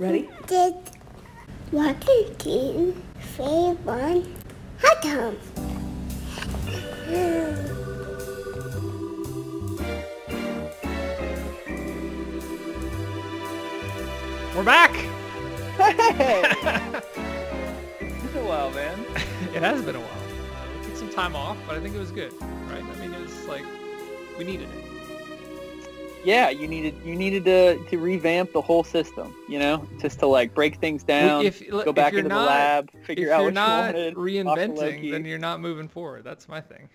Ready? Did Washington favorite hot tub? We're back. Hey! it's been a while, man. it has been a while. Uh, we took some time off, but I think it was good, right? I mean, it was like we needed it. Yeah, you needed you needed to to revamp the whole system, you know, just to like break things down, if, go back into not, the lab, figure if out you're what not you wanted. reinventing, then you're not moving forward. That's my thing.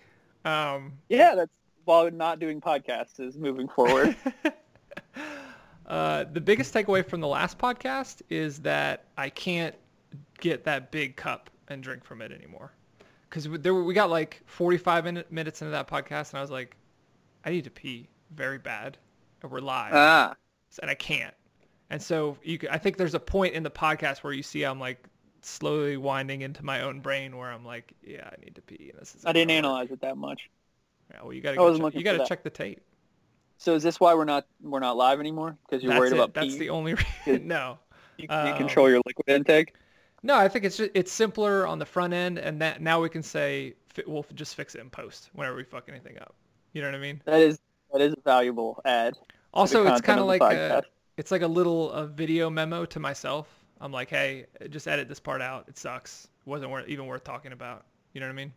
Um, Yeah, that's while not doing podcasts is moving forward. uh, the biggest takeaway from the last podcast is that I can't get that big cup and drink from it anymore. Because there were- we got like 45 minutes into that podcast, and I was like, I need to pee very bad, we're live, ah, and I can't. And so you, I think there's a point in the podcast where you see I'm like slowly winding into my own brain where I'm like, yeah, I need to pee. And this is I didn't analyze it that much. Yeah, well, you gotta I go wasn't check, looking you gotta that. check the tape. So is this why we're not we're not live anymore? Because you're That's worried it. about That's pee? the only reason. no. you, you um, control your liquid intake. No, I think it's just, it's simpler on the front end, and that now we can say we'll just fix it in post whenever we fuck anything up. You know what I mean? That is that is a valuable ad. Also, it's kind of like a, it's like a little a video memo to myself. I'm like, hey, just edit this part out. It sucks. It wasn't worth, even worth talking about. You know what I mean?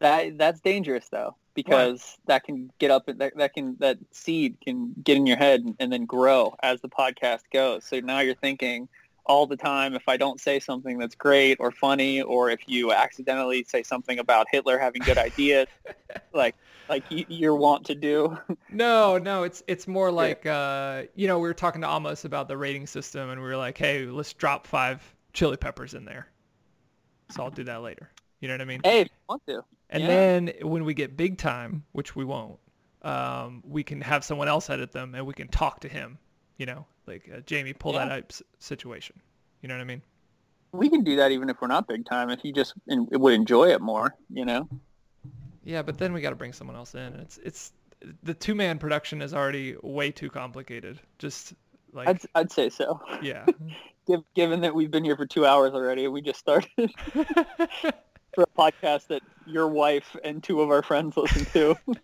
That that's dangerous though because that can get up that that can that seed can get in your head and, and then grow as the podcast goes. So now you're thinking all the time if I don't say something that's great or funny or if you accidentally say something about Hitler having good ideas like like you, you're want to do. No, no, it's it's more like uh, you know, we were talking to Amos about the rating system, and we were like, hey, let's drop five chili peppers in there. So I'll do that later. You know what I mean? hey, if you want to. And Yeah. then when we get big time, which we won't, um, we can have someone else edit them, and we can talk to him. You know, like uh, Jamie, pull that Yeah. up s- situation. You know what I mean? We can do that even if we're not big time if you just en- would enjoy it more, you know. Yeah, but then we got to bring someone else in. and It's it's the two man production is already way too complicated. Just like I'd I'd say so. yeah. Given that we've been here for two hours already, we just started for a podcast that your wife and two of our friends listen to.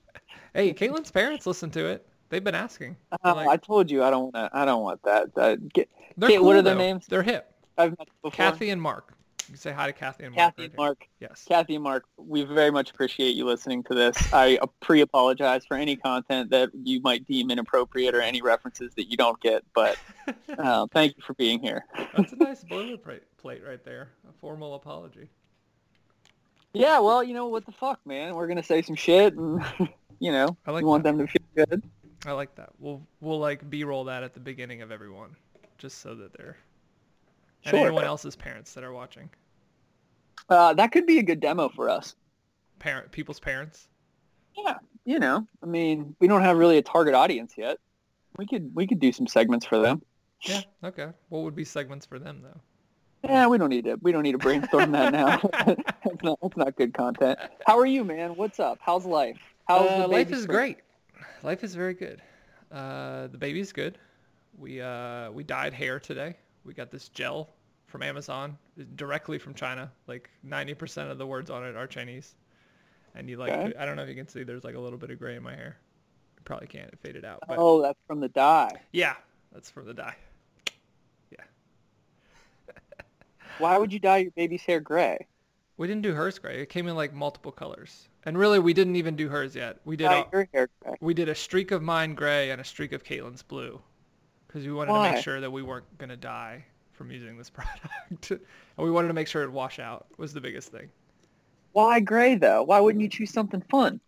Hey, Caitlin's parents listen to it. They've been asking. Uh, like- I told you I don't want I don't want that. Uh, get, They're Kate, cool, what are their though. names? They're hip. I've met before. Kathy and Mark. You can say hi to Kathy and Mark. Kathy right and here. Mark. Yes. Kathy and Mark, we very much appreciate you listening to this. I pre-apologize for any content that you might deem inappropriate or any references that you don't get, but uh, thank you for being here. That's a nice boilerplate plate right there. A formal apology. Yeah, well, you know what the fuck, man. We're gonna say some shit, and you know, I like you want that. them to feel good. I like that. We'll we'll like b-roll that at the beginning of everyone, just so that they're and Sure. anyone else's parents that are watching, Uh, that could be a good demo for us. parent people's parents. Yeah, you know, I mean, we don't have really a target audience yet. We could we could do some segments for them. Yeah. Okay. What would be segments for them though? Yeah, we don't need to we don't need to brainstorm that now. that's not that's not good content. How are you, man? What's up? How's life? How's Uh, the life is great. Life is very good. Uh, the baby's good. We uh, we dyed hair today. We got this gel from Amazon directly from China. Like 90% of the words on it are Chinese. And you like, Okay. I don't know if you can see, there's like a little bit of gray in my hair. You probably can't. It faded out. But Oh, that's from the dye. yeah, that's from the dye. Yeah. Why would you dye your baby's hair gray? We didn't do hers gray. It came in like multiple colors. And really, we didn't even do hers yet. We did Dye your hair gray. we did a streak of mine gray and a streak of Caitlin's blue because we wanted to make sure that we weren't going to die from using this product. and we wanted to make sure it'd wash out was the biggest thing. Why gray though? Why wouldn't you choose something fun?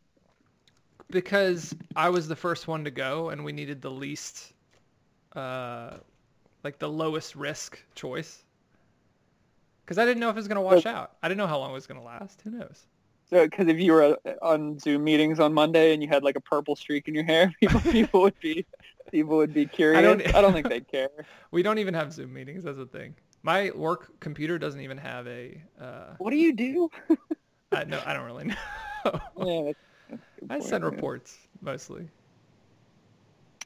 Because I was the first one to go and we needed the least, uh, like the lowest risk choice. Because I didn't know if it was going to wash out. I didn't know how long it was going to last. Who knows? So, because if you were uh, on Zoom meetings on Monday and you had like a purple streak in your hair, people, people would be people would be curious. I don't- I don't think they'd care. We don't even have Zoom meetings as a thing. My work computer doesn't even have a. Uh, What do you do? I, no, I don't really know. Yeah, that's, that's I point, send yeah. reports mostly.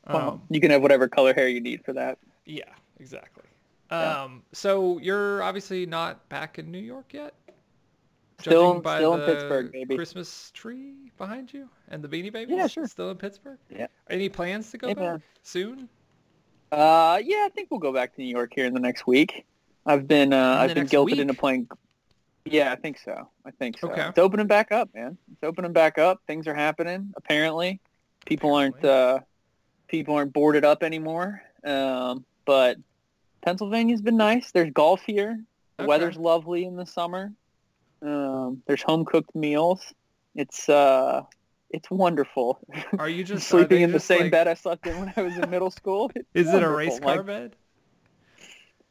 Well, Um, you can have whatever color hair you need for that. yeah, exactly. Yeah. Um, so you're obviously not back in New York yet. Still- by still in Pittsburgh, maybe. Christmas tree behind you and the Beanie Babies. Yeah, sure. Still in Pittsburgh. Yeah. Any plans to go Hey, back man. soon? Uh, yeah, I think we'll go back to New York here in the next week. I've been uh, I've been guilted week? into playing. Yeah, I think so. I think so. Okay. It's opening back up, man. It's opening back up. Things are happening. Apparently, people aren't uh, people aren't boarded up anymore. Um, but Pennsylvania's been nice. There's golf here. The Okay. weather's lovely in the summer. Um, there's home cooked meals. It's uh, it's wonderful. Are you just Sleeping in the same like- bed I slept in when I was in middle school. Is it a race car Like, bed?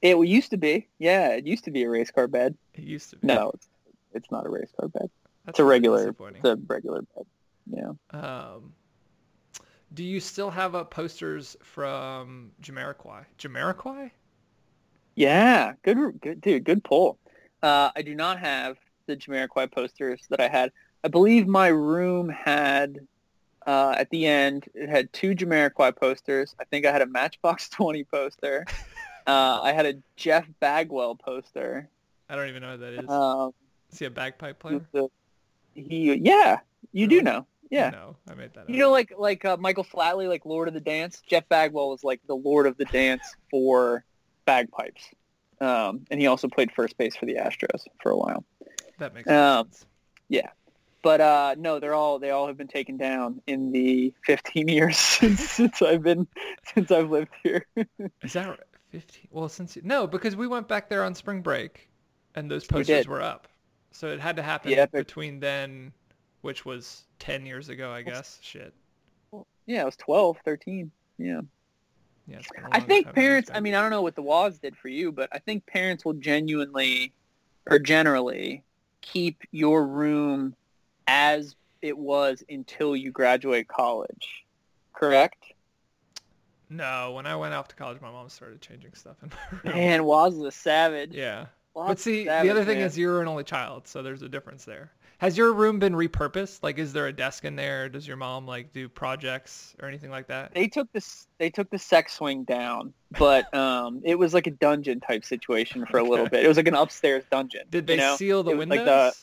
It used to be. Yeah, it used to be a race car bed. It used to be. No, it's, it's not a race car bed. That's It's a regular. It's a regular bed. Yeah. Um, do you still have up posters from Jamiroquai? Jamiroquai? Yeah. Good. Good dude. Good pull. Uh, I do not have the Jamiroquai posters that I had. I believe my room had. Uh, at the end, it had two Jamiroquai posters. I think I had a Matchbox 20 poster. Uh, I had a Jeff Bagwell poster. I don't even know who that is. Um, is he a bagpipe player? the- he, yeah, you do know. Yeah. No, I made that up. You know, like like uh, Michael Flatley, like Lord of the Dance. Jeff Bagwell was like the Lord of the Dance for bagpipes, um, and he also played first base for the Astros for a while. That makes um, sense. Yeah. But uh, no, they're all they all have been taken down in the 15 years since, since I've been since I've lived here. Is that right? 15? Well, since no, because we went back there on spring break, and those posters did. were up. So it had to happen Yeah, between then, which was 10 years ago, I guess. Shit. yeah, it was 12, 13. Yeah. Yeah, it's been a I think parents. I mean, I don't know what the Woz did for you, but I think parents will genuinely, or generally, keep your room as it was until you graduate college. Correct? No, when I went off to college, my mom started changing stuff in my room. Man, was a savage. Yeah. But see, the savage, other thing man. is you're an only child, so there's a difference there. Has your room been repurposed? Like, is there a desk in there? Does your mom like do projects or anything like that? they took this. They took the sex swing down, but um, it was like a dungeon type situation for a little bit. It was like an upstairs dungeon. Did they you know? seal the windows? like the-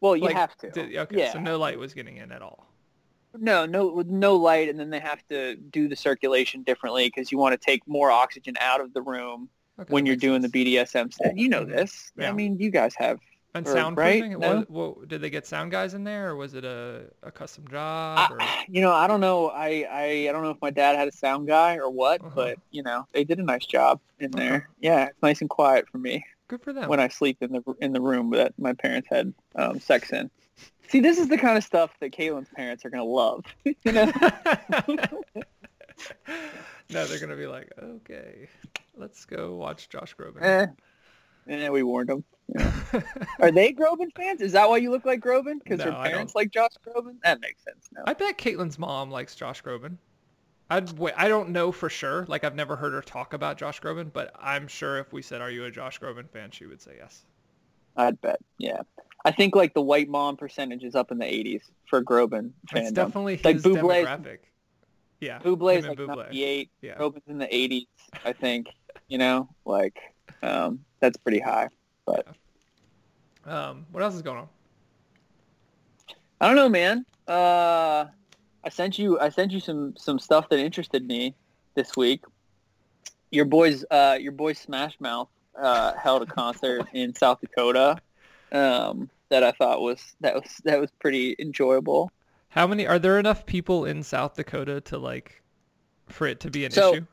Well, you Like, have to. Did- okay, yeah. so no light was getting in at all. No, no, no light, and then they have to do the circulation differently because you want to take more oxygen out of the room Okay, when you're doing sense. the BDSM stuff. You know this. Yeah. I mean, you guys have. And soundproofing? right? No? What, what, did they get sound guys in there, or was it a, a custom job? I, you know, I don't know. I, I I don't know if my dad had a sound guy or what, Uh-huh. but you know, they did a nice job in Okay. there. Yeah, it's nice and quiet for me Good for them. when I sleep in the in the room that my parents had um, sex in. See, this is the kind of stuff that Caitlin's parents are gonna love. you know. no, they're gonna be like, okay, let's go watch Josh Groban. Eh. Eh, we warned them. Are they Groban fans? Is that why you look like Groban? Because No, her parents like Josh Groban? That makes sense now. I bet Caitlin's mom likes Josh Groban. I'd wait, I don't know for sure. Like I've never heard her talk about Josh Groban, but I'm sure if we said, "Are you a Josh Groban fan?" she would say yes. I'd bet. Yeah. I think like the white mom percentage is up in the 80s for Groban It's fandom. definitely Like his Bublé's- demographic. Yeah, Bublé's him like and Bublé. 98. Yeah. Groban's in the 80s, I think. You know, like um, that's pretty high. Um, what else is going on? I don't know, man. Uh, I sent you I sent you some some stuff that interested me this week. Your boys uh, your boy Smash Mouth uh, held a concert in South Dakota um, that I thought was that was that was pretty enjoyable. How many are there enough people in South Dakota to like for it to be an So- issue?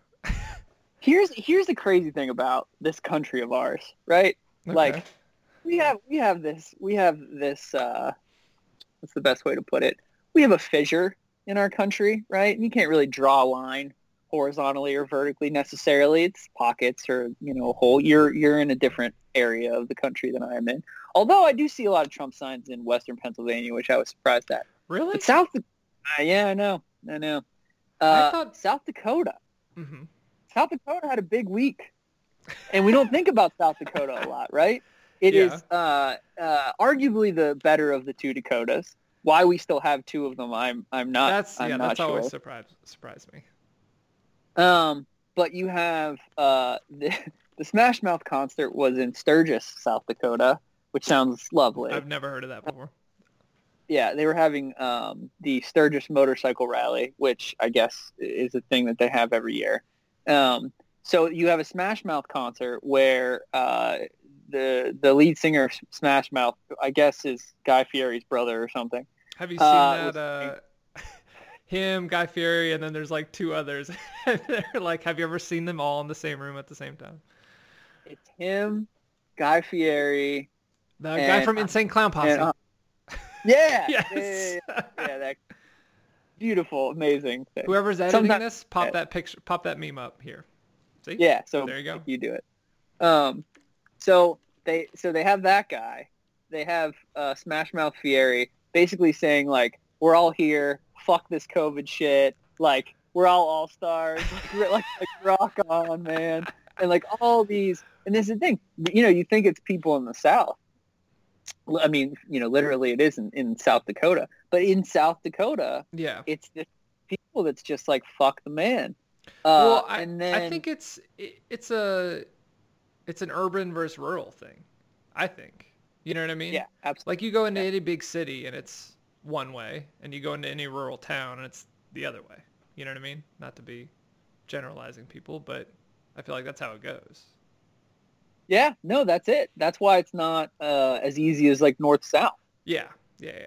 Here's here's the crazy thing about this country of ours, right? like, We have we have this we have this uh, what's the best way to put it? We have a fissure in our country, right? And you can't really draw a line horizontally or vertically necessarily. It's pockets or you know a hole. You're you're in a different area of the country than I am in. Although I do see a lot of Trump signs in Western Pennsylvania, which I was surprised at. really? But South, uh, yeah, I know, I know. I Uh, thought- South Dakota. hmm South Dakota had a big week, and we don't think about South Dakota a lot, right? It Yeah. is uh, uh, arguably the better of the two Dakotas. Why we still have two of them, I'm I'm not That's I'm yeah. not That's sure. always surprised surprised me. Um, but you have uh, the the Smash Mouth concert was in Sturgis, South Dakota, which sounds lovely. I've never heard of that before. yeah, they were having um, the Sturgis Motorcycle Rally, which I guess is a thing that they have every year. Um, so you have a Smash Mouth concert where uh, the the lead singer of Smash Mouth, I guess, is Guy Fieri's brother or something. Have you seen Uh, that? Uh, him, Guy Fieri, and then there's like two others. They're like, have you ever seen them all in the same room at the same time? It's him, Guy Fieri. The guy from Insane Clown Posse. and, uh, yeah, yes. yeah, yeah, yeah, yeah, that beautiful, amazing thing. Whoever's editing Sometimes- this, pop that picture, pop that meme up here. See? Yeah, so There you go. You do it. Um, so they so they have that guy. They have uh, Smash Mouth Fieri basically saying like, "We're all here. Fuck this COVID shit. Like, we're all all stars. like, like, rock on, man." And like all these, and this is the thing. You know, you think it's people in the South. I mean, you know, literally it is in, in South Dakota, but in South Dakota, Yeah. it's the people that's just like fuck the man. Uh, well, I, and then I think it's it, it's a it's an urban versus rural thing. I think. You know what I mean? yeah, absolutely. Like you go into any big city and it's one way, and you go into any rural town and it's the other way. You know what I mean? Not to be generalizing people, but I feel like that's how it goes. Yeah, no, that's it. That's why it's not uh, as easy as like north south. Yeah. Yeah. Yeah.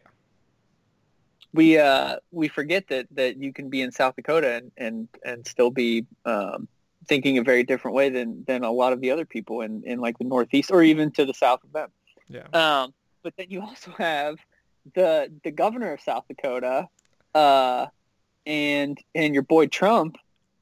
We uh, we forget that that you can be in South Dakota and and, and still be um, thinking a very different way than than a lot of the other people in in like the northeast or even to the south of them. Yeah. Um, but then you also have the the governor of South Dakota uh, and and your boy Trump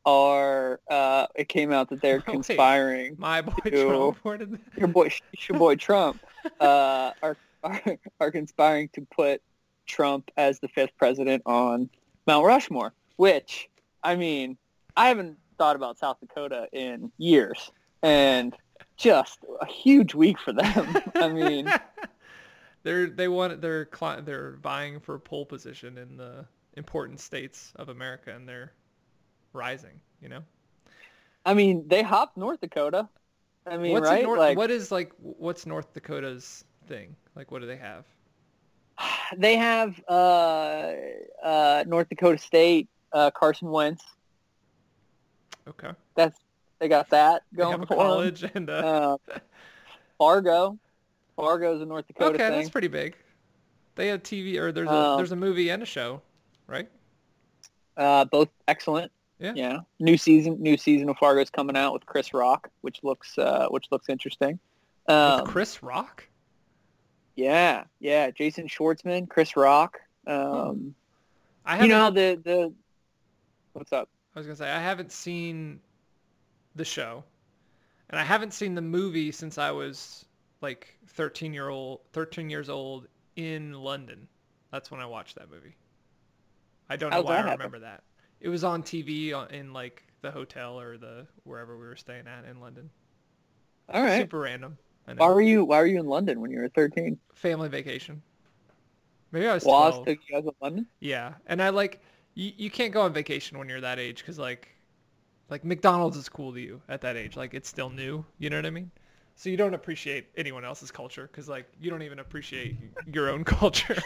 are uh, it came out that they're Wait. conspiring My boy to- Trump. Where did that? your boy your boy Trump uh, are, are are conspiring to put Trump as the fifth president on Mount Rushmore. Which I mean, I haven't thought about South Dakota in years, and just a huge week for them. I mean, they're they want they're they're vying for a pole position in the important states of America, and they're rising. You know. I mean, they hopped North Dakota. I mean, what's right? North, like what is like what's North Dakota's thing? Like what do they have? they have uh, uh, North Dakota State, uh, Carson Wentz. Okay. That's they got that going for college and uh, Fargo. Fargo's a North Dakota okay, thing. that's pretty big. They have TV or there's a Um, there's a movie and a show, right? Uh, both excellent. Yeah. New season, new season of Fargo's coming out with Chris Rock, which looks uh, which looks interesting. Um, Chris Rock. Yeah, yeah. Jason Schwartzman, Chris Rock. Um, I you know how the the what's up? I was gonna say I haven't seen the show, and I haven't seen the movie since I was like 13 year old, 13 years old in London. That's when I watched that movie. I don't know How'd why I happen? remember that. It was on TV in like the hotel or the wherever we were staying at in London. All right. Super random. Why were you Why were you in London when you were thirteen? Family vacation. Maybe I was 12. took you guys to London. Yeah, and I like you, you can't go on vacation when you're that age because like like McDonald's is cool to you at that age. Like it's still new. You know what I mean? So you don't appreciate anyone else's culture because like you don't even appreciate your own culture.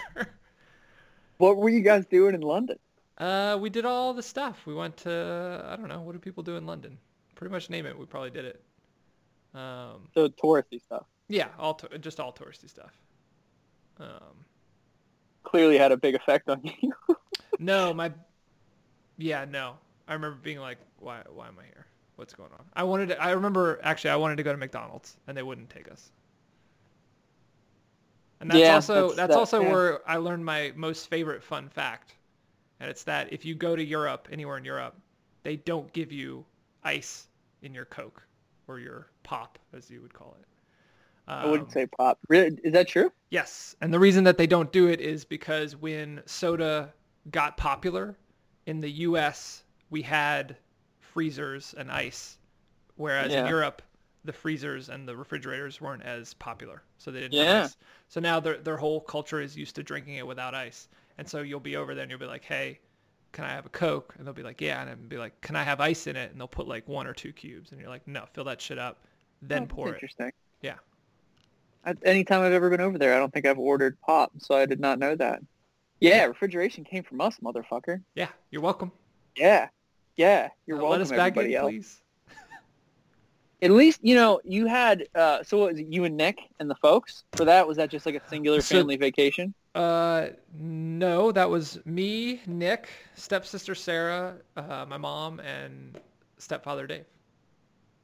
What were you guys doing in London? uh, we did all the stuff. We went to I don't know what do people do in London? Pretty much name it. We probably did it. Um, So touristy stuff. yeah, all to- just all touristy stuff. Um, Clearly had a big effect on you. No, my yeah, no. I remember being like, why why am I here? What's going on? I wanted to, I remember actually I wanted to go to McDonald's and they wouldn't take us. And that's Yeah, also that's- that's, that- also where I learned my most favorite fun fact. And it's that if you go to Europe, anywhere in Europe, they don't give you ice in your Coke or your pop as you would call it. I wouldn't Um, say pop. Really? Is that true? Yes, and the reason that they don't do it is because when soda got popular in the U.S., we had freezers and ice, whereas in Europe, the freezers and the refrigerators weren't as popular, so they didn't Yeah. have ice. So now their their whole culture is used to drinking it without ice, and so you'll be over there and you'll be like, "Hey, can I have a Coke? And they'll be like, yeah. And I'd be like, can I have ice in it? And they'll put like one or two cubes. And you're like, no, fill that shit up, then Oh, pour it. Interesting. Yeah. I, anytime I've ever been over there, I don't think I've ordered pop, so I did not know that. Yeah, refrigeration came from us, motherfucker. Yeah, you're welcome. Yeah, yeah. You're Uh, welcome, Let us back in, else. please. At least you know you had. Uh, so what was it you and Nick and the folks for that? Was that just like a singular So- family vacation? Uh, no, that was me, Nick, stepsister Sarah, uh, my mom, and stepfather Dave.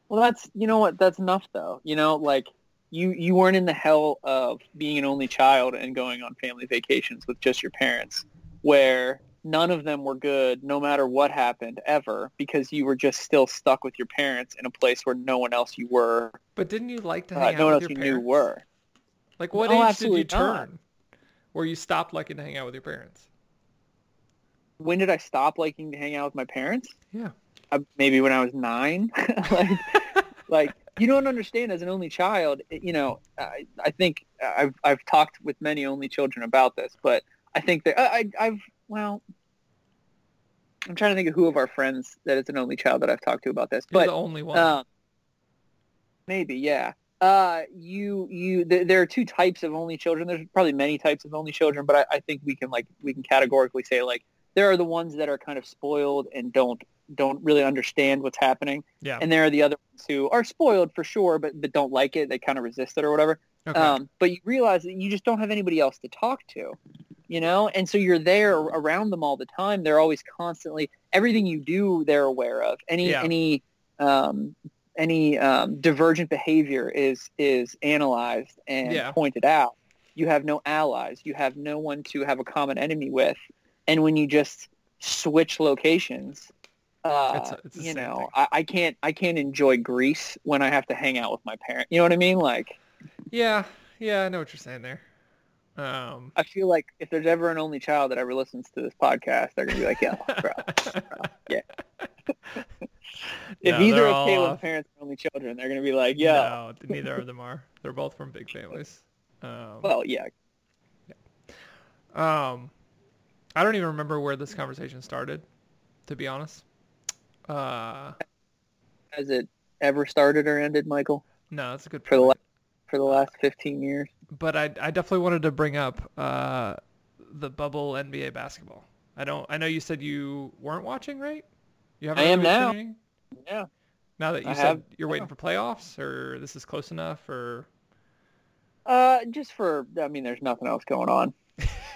Well, that's you know what that's enough though. You know, like you you weren't in the hell of being an only child and going on family vacations with just your parents, where none of them were good, no matter what happened ever, because you were just still stuck with your parents in a place where no one else you were, But didn't you like to uh, hang no one out else with you your knew were. Like, what No, age did you not. Where you stopped liking to hang out with your parents? When did I stop liking to hang out with my parents? Yeah. uh, maybe when I was nine. like, like you don't understand as an only child. You know, I, I think I've I've talked with many only children about this, but I think that I, I I've well, I'm trying to think of who of our friends that is an only child that I've talked to about this, You're but the only one. um, maybe yeah. Uh, you you th- there are two types of only children. There's probably many types of only children, but I, I think we can like we can categorically say like there are the ones that are kind of spoiled and don't don't really understand what's happening, yeah. and there are the other ones who are spoiled for sure, but but don't like it. They kind of resist it or whatever. okay. Um, but you realize that you just don't have anybody else to talk to, you know, and so you're there around them all the time. They're always constantly everything you do, they're aware of. Any Yeah. any um, any um, divergent behavior is is analyzed and Yeah. pointed out. You have no allies. You have no one to have a common enemy with, and when you just switch locations. Uh, It's a- it's you know. I, I can't I can't enjoy Greece when I have to hang out with my parent. You know what I mean? Like, yeah. Yeah. I know what you're saying there. Um, I feel like if there's ever an only child that ever listens to this podcast, they're gonna be like, yeah, bro. yeah. If No, either of all Caleb's parents are only children, they're gonna be like, yeah, No, neither of them are. They're both from big families. Um, well, yeah. um, I don't even remember where this conversation started, to be honest. Uh, Has it ever started or ended, Michael, no, that's a good For the point. for the last 15 years? But I, I definitely wanted to bring up uh, the bubble NBA basketball. I don't. I know you said you weren't watching, right? You haven't I am now. Yeah. Now that you I said have- you're waiting for playoffs, or this is close enough, or Uh, just for, I mean, there's nothing else going on.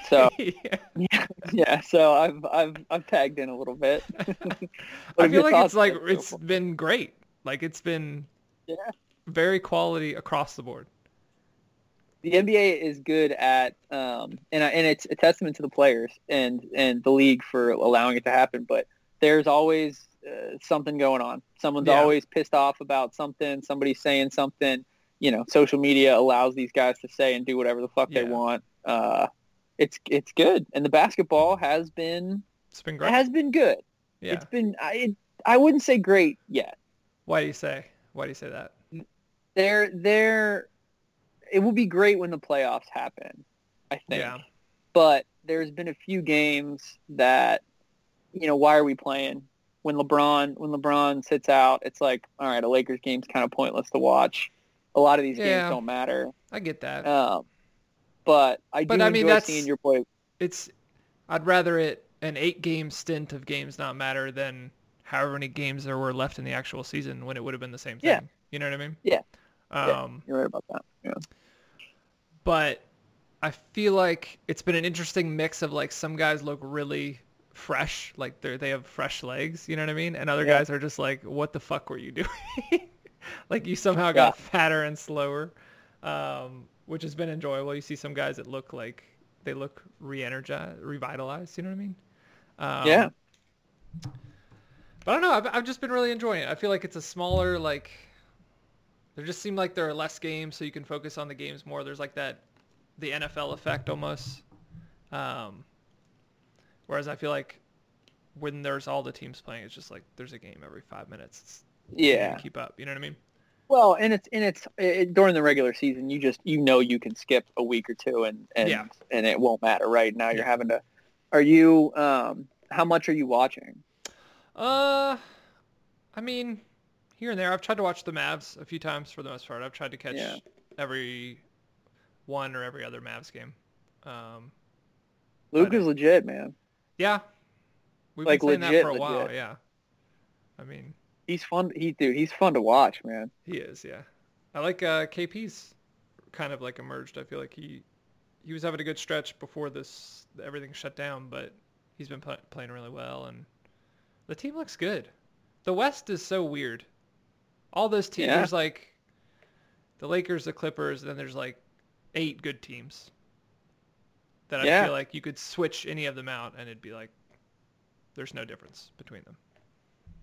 So yeah. yeah, yeah. So I've I've I've tagged in a little bit. I feel like it's like been so been great. Like it's been Yeah. very quality across the board. The NBA is good at, um, and and it's a testament to the players and and the league for allowing it to happen. But there's always uh, something going on. Someone's Yeah. always pissed off about something. Somebody's saying something. You know, social media allows these guys to say and do whatever the fuck they want. Uh, it's it's good, and the basketball has been It's been great. has been good. yeah. It's been I it, I wouldn't say great yet. Why do you say? Why do you say that? They're they're it will be great when the playoffs happen. I think. Yeah. but there's been a few games that you know why are we playing when LeBron when LeBron sits out it's like all right a Lakers game's kind of pointless to watch a lot of these Yeah. games don't matter I get that. um, but I do But, I mean, that's- seeing your boy it's I'd rather it an eight game stint of games not matter than however many games there were left in the actual season when it would have been the same thing. Yeah. You know what I mean? Yeah. Um, you're right about that yeah but I feel like it's been an interesting mix of like some guys look really fresh, like they they have fresh legs, you know what I mean? And other Yeah. guys are just like, what the fuck were you doing? like you somehow got fatter and slower, um, which has been enjoyable. You see some guys that look like they look re-energized, revitalized, you know what I mean? Um, Yeah. But I don't know. I've, I've just been really enjoying it. I feel like it's a smaller, like, there just seem like there are less games, so you can focus on the games more. There's like that, the NFL effect almost. Um, whereas I feel like when there's all the teams playing, it's just like there's a game every five minutes. It's, yeah can keep up. You know what I mean? well and it's and it's it, during the regular season you just you know you can skip a week or two and and Yeah. and it won't matter right now you're Yeah. having to are you um how much are you watching? Uh, I mean, here and there. I've tried to watch the Mavs a few times for the most part. I've tried to catch Yeah. every one or every other Mavs game. Um, Luke is legit, man. yeah, we've Like, been saying that legit, for a while. legit. Yeah, I mean, He's fun. He dude, he's fun to watch, man. he is. Yeah, I like uh, KP's kind of like emerged. I feel like he he was having a good stretch before this everything shut down, but he's been pl- playing really well, and the team looks good. The West is so weird. All those teams, Yeah. there's like the Lakers, the Clippers, and then there's like eight good teams that I Yeah. feel like you could switch any of them out, and it'd be like there's no difference between them.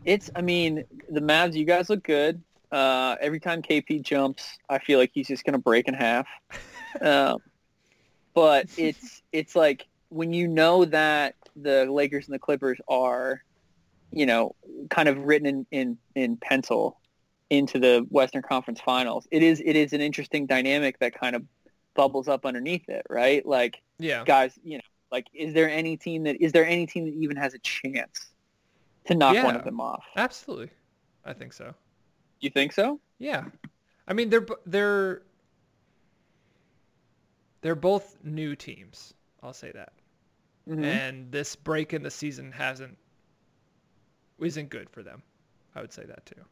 It's. I mean, the Mavs. You guys look good. Uh, every time KP jumps, I feel like he's just gonna break in half. um, but it's it's like when you know that the Lakers and the Clippers are, you know, kind of written in in, in pencil into the Western Conference Finals. It is it is an interesting dynamic that kind of bubbles up underneath it, right? Like Yeah, guys, you know, like is there any team that is there any team that even has a chance to knock one of them off? absolutely. I think so. You think so? Yeah, I mean they're they're they're both new teams. I'll say that. Mhm. and this break in the season hasn't isn't good for them. I would say that too.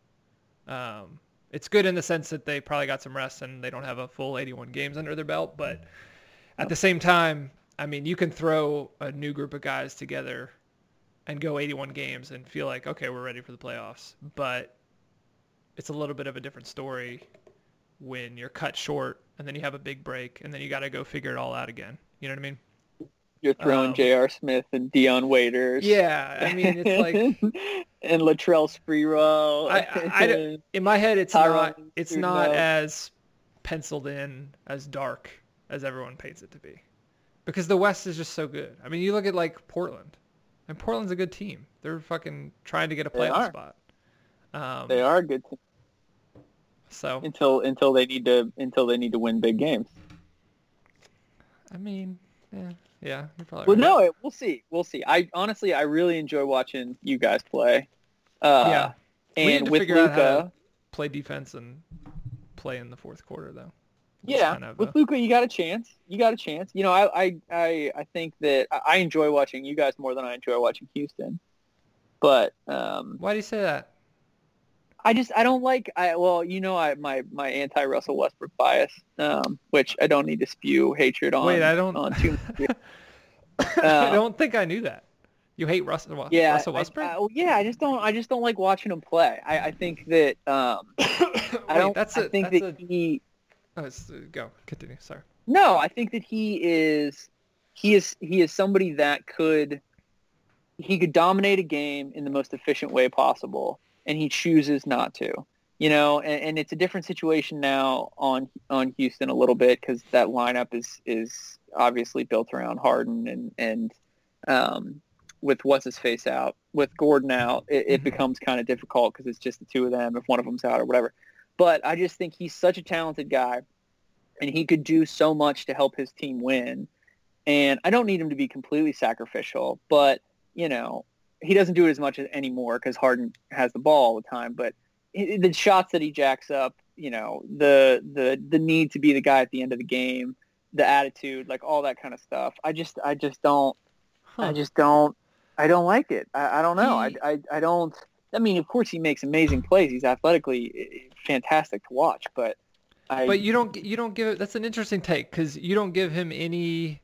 Um, it's good in the sense that they probably got some rest and they don't have a full 81 games under their belt, but at the same time, I mean, you can throw a new group of guys together and go 81 games and feel like, okay, we're ready for the playoffs. But it's a little bit of a different story when you're cut short and then you have a big break and then you got to go figure it all out again. You know what I mean? You're throwing Um, J.R. Smith and Dion Waiters. Yeah, I mean, it's like and Latrell Sprewell. I- I- I in my head it's not it's Lue not as penciled in as dark as everyone paints it to be because the west is just so good i mean you look at like portland and portland's a good team they're fucking trying to get a playoff spot um they are a good team so until until they need to until they need to win big games. i mean yeah yeah you're probably Well, right. no, we'll see. We'll see. I honestly, I really enjoy watching you guys play. Uh, yeah we and with Luka, play defense and play in the fourth quarter though It's yeah, kind of with a- Luka, you got a chance. You got a chance. You know, I, I, I, I think that I I enjoy watching you guys more than I enjoy watching Houston. But um, why do you say that I just I don't like I well you know I my my anti Russell Westbrook bias um, which I don't need to spew hatred on wait i don't on too much. i Uh, don't think i knew that. You hate russell, yeah russell westbrook? I, well, yeah I just don't I just don't like watching him play. I, I think that um, I don't that's I a, think that's that a, he oh, uh, go continue sorry. No I think that he is he is he is somebody that could he could dominate a game in the most efficient way possible and he chooses not to you know and, and it's a different situation now on on Houston a little bit because that lineup is is obviously built around Harden and and um, with what's his face out with Gordon out it, it Mhm. becomes kind of difficult because it's just the two of them if one of them's out or whatever but I just think he's such a talented guy and he could do so much to help his team win and I don't need him to be completely sacrificial but you know he doesn't do it as much anymore because Harden has the ball all the time. But the shots that he jacks up, you know, the the the need to be the guy at the end of the game, the attitude, like all that kind of stuff. I just I just don't Huh. I just don't I don't like it. I, I don't know. I, I I don't. I mean, of course, he makes amazing plays. He's athletically fantastic to watch, but I but you don't you don't give it that's an interesting take because you don't give him any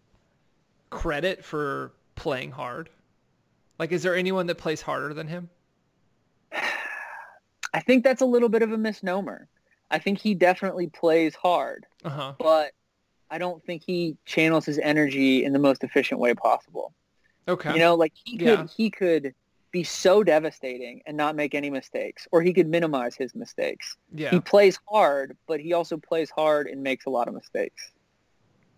credit for playing hard like is there anyone that plays harder than him I think that's a little bit of a misnomer. I think he definitely plays hard. uh-huh but I don't think he channels his energy in the most efficient way possible. okay You know, like he could Yeah. he could be so devastating and not make any mistakes, or he could minimize his mistakes. yeah He plays hard, but he also plays hard and makes a lot of mistakes.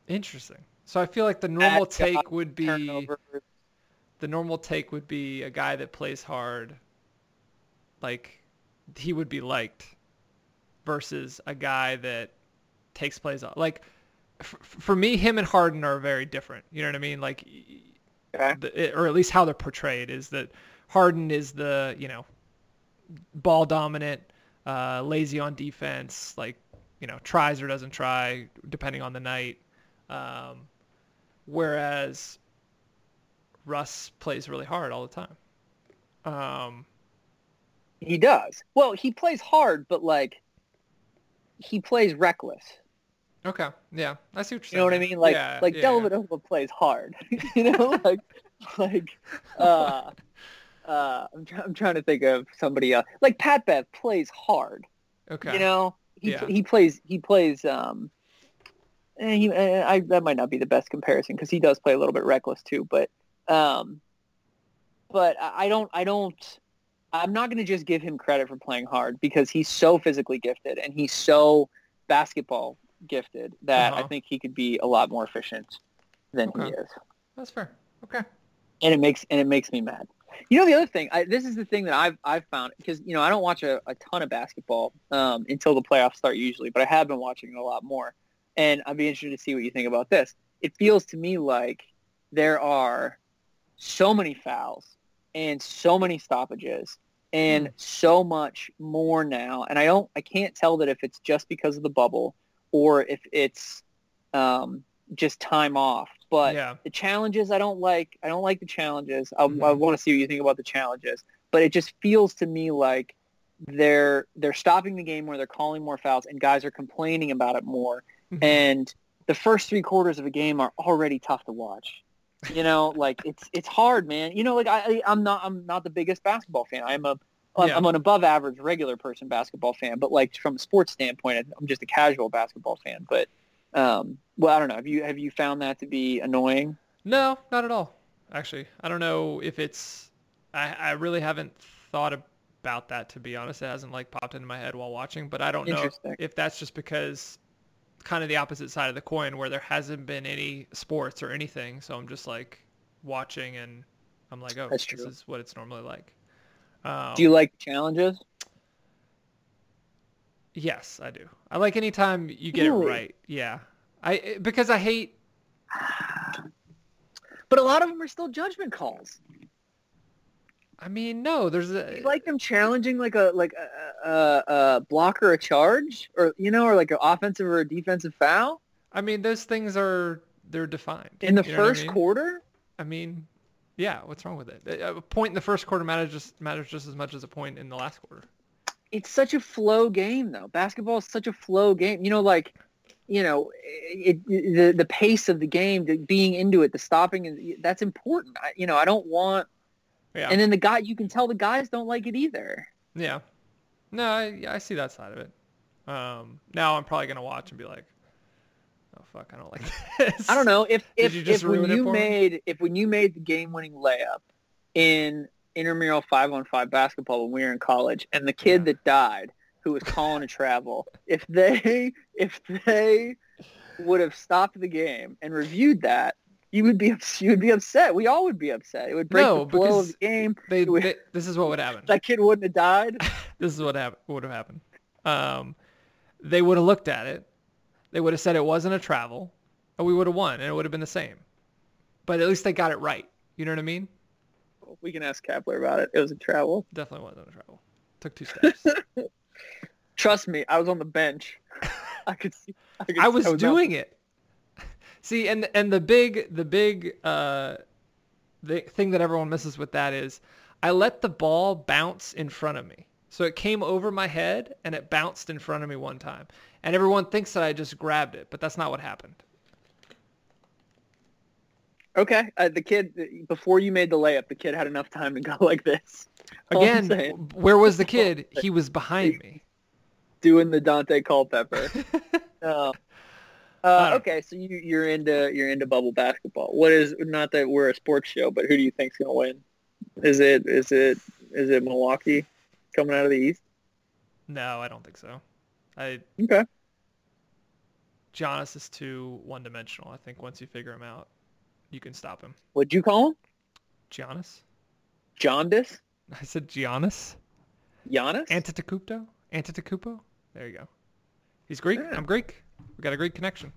interesting so i feel like the normal Bad take shots, would be Turnovers. The normal take would be a guy that plays hard like he would be liked versus a guy that takes plays off like f- for me him and harden are very different you know what i mean like Okay. the, or at least how they're portrayed is that Harden is the you know ball dominant, uh, lazy on defense, like you know tries or doesn't try depending on the night. Um, whereas Russ plays really hard all the time. Um, He does. Well, he plays hard, but like he plays reckless. okay, yeah, I see what you're You saying. know what I mean? Like yeah, like yeah, Dellavedova plays hard. you know, like like uh uh I'm, try- I'm trying to think of somebody else. Like Pat Bev plays hard. Okay. You know, he Yeah. he plays he plays um eh, he, eh, I that might not be the best comparison because he does play a little bit reckless too, but um but I I don't I don't I'm not going to just give him credit for playing hard because he's so physically gifted and he's so basketball gifted that I Uh-huh. think he could be a lot more efficient than he is. That's fair. Okay. And it makes and it makes me mad. You know the other thing, I, this is the thing that I've I've found because you know I don't watch a, a ton of basketball um, until the playoffs start usually, but I have been watching it a lot more, and I'd be interested to see what you think about this. It feels to me like there are so many fouls and so many stoppages and Hmm. so much more now, and I don't I can't tell that if it's just because of the bubble or if it's um, just time off, but yeah. the challenges I don't like. I don't like the challenges. I, I Mhm. want to see what you think about the challenges. But it just feels to me like they're they're stopping the game where they're calling more fouls and guys are complaining about it more. Mhm. And the first three quarters of a game are already tough to watch. You know, like it's it's hard, man. You know, like I I'm not I'm not the biggest basketball fan. I'm a I'm, Yeah. I'm an above average regular person basketball fan, but like from a sports standpoint, I'm just a casual basketball fan. But um, well, I don't know. Have you have you found that to be annoying? No, not at all. Actually, I don't know if it's. I, I really haven't thought about that to be honest. It hasn't like popped into my head while watching, but I don't know if that's just because kind of the opposite side of the coin where there hasn't been any sports or anything. So I'm just like watching and I'm like, oh, That's this true. is what it's normally like. Um, Do you like challenges? Yes, I do. I like anytime you get it right. Yeah. I because I hate But a lot of them are still judgment calls. I mean, no, there's a you like them challenging like a like a, a, a block or a charge, or you know, or like an offensive or a defensive foul I mean, those things are they're defined. in the You know what I first mean? quarter? I mean, yeah, what's wrong with it? A point in the first quarter matters just matters just as much as a point in the last quarter. It's such a flow game, though. Basketball is such a flow game. You know, like you know, it, it, the the pace of the game, the being into it, the stopping, and that's important. I, you know, I don't want. Yeah. And then the guy, you can tell the guys don't like it either. yeah. No, I, I see that side of it. Um, now I'm probably gonna watch and be like, oh fuck, I don't like this. I don't know if if, if when you for me? made if when you made the game winning layup in intramural five on five basketball when we were in college, and the kid Yeah. that died who was calling a travel, if they if they would have stopped the game and reviewed that, you would be you would be upset. We all would be upset. It would break No, the flow of the game. They, We- they, this is what would happen. That kid wouldn't have died. this is what hap- would have happened. Um, they would have looked at it. They would have said it wasn't a travel, and we would have won, and it would have been the same. But at least they got it right. You know what I mean? We can ask Kapler about it. It was a travel. Definitely wasn't a travel. Took two steps. Trust me, I was on the bench. I could see. I, could I was doing it. See, and and the big the big uh the thing that everyone misses with that is I let the ball bounce in front of me. So it came over my head and it bounced in front of me one time. And everyone thinks that I just grabbed it, but that's not what happened. Okay, uh, the kid before you made the layup, the kid had enough time to go like this. All Again, where was the kid? He was behind me. doing the Daunte Culpepper. I uh, okay, so you, you're into you're into bubble basketball. What is not that we're a sports show, but who do you think's gonna win? Is it is it is it Milwaukee coming out of the East? No, I don't think so. I Okay, Giannis is too one-dimensional. I think once you figure him out, you can stop him. what'd you call him? Giannis? Jaundice? I said Giannis? Giannis? Antetokounmpo? Antetokounmpo? There you go. He's Greek. Yeah. I'm Greek. We got a Greek connection.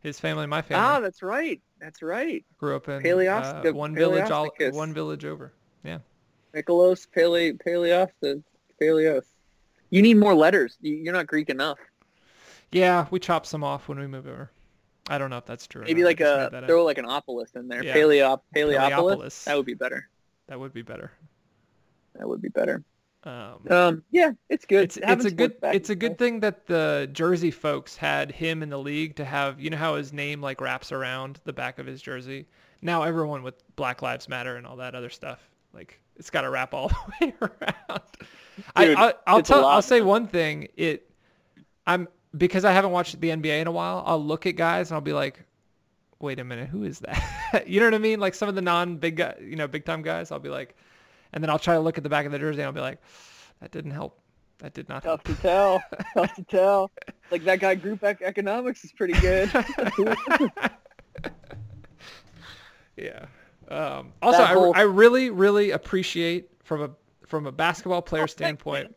His family, my family. Ah, that's right. That's right. grew up in Paleos- uh, one village, all, one village over. Yeah. Nicholas Pale Paleos Paleos. You need more letters. You- You're not Greek enough. Yeah, we chop some off when we move over. I don't know if that's true. Maybe like a that up. throw like an opolis in there. Yeah. Paleop Paleopolis. Paleopolis. That would be better. That would be better. That would be better. Um, Um, yeah, it's good. it's it's a good it's a good thing that the Jersey folks had him in the league to have you know how his name like wraps around the back of his jersey. Now everyone with Black Lives Matter and all that other stuff like it's got to wrap all the way around. I, Dude, I I'll tell I'll say one thing. It I'm because I haven't watched the NBA in a while. I'll look at guys and I'll be like, wait a minute, who is that? you know what I mean? Like some of the non big guy, you know, big time guys. I'll be like, and then I'll try to look at the back of the jersey and I'll be like, that didn't help. That did not help. Tough to tell. Tough to tell. Like that guy group ec- economics is pretty good. Yeah. Um, also, whole- I, I really, really appreciate from a from a basketball player standpoint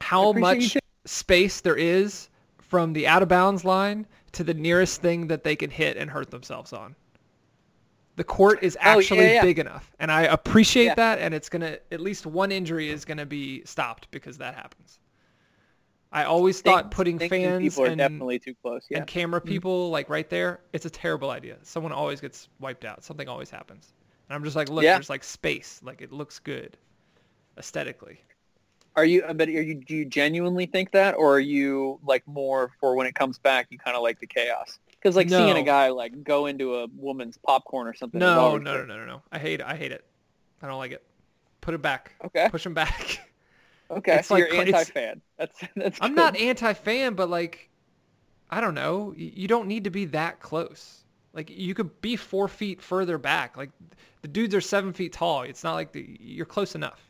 how much space there is from the out of bounds line to the nearest thing that they can hit and hurt themselves on. The court is Oh, yeah, actually yeah. big enough, and I appreciate Yeah. that. And it's gonna at least one injury is gonna be stopped because that happens. I always thought putting fans and definitely too close. Yeah. and camera mm-hmm. people like right there, it's a terrible idea. Someone always gets wiped out. Something always happens. And I'm just like, look, Yeah. there's like space. Like it looks good aesthetically. Are you? Uh, but are you? Do you genuinely think that, or are you like more for when it comes back? You kind of like the chaos because like seeing a guy like go into a woman's popcorn or something. No, no, no, no, no, no. I hate it. I hate it. I don't like it. Put it back. Okay. Push him back. Okay. It's so like you're anti-fan. That's that's. I'm good. not anti-fan, but like, I don't know. You don't need to be that close. Like you could be four feet further back. Like the dudes are seven feet tall. It's not like the, you're close enough.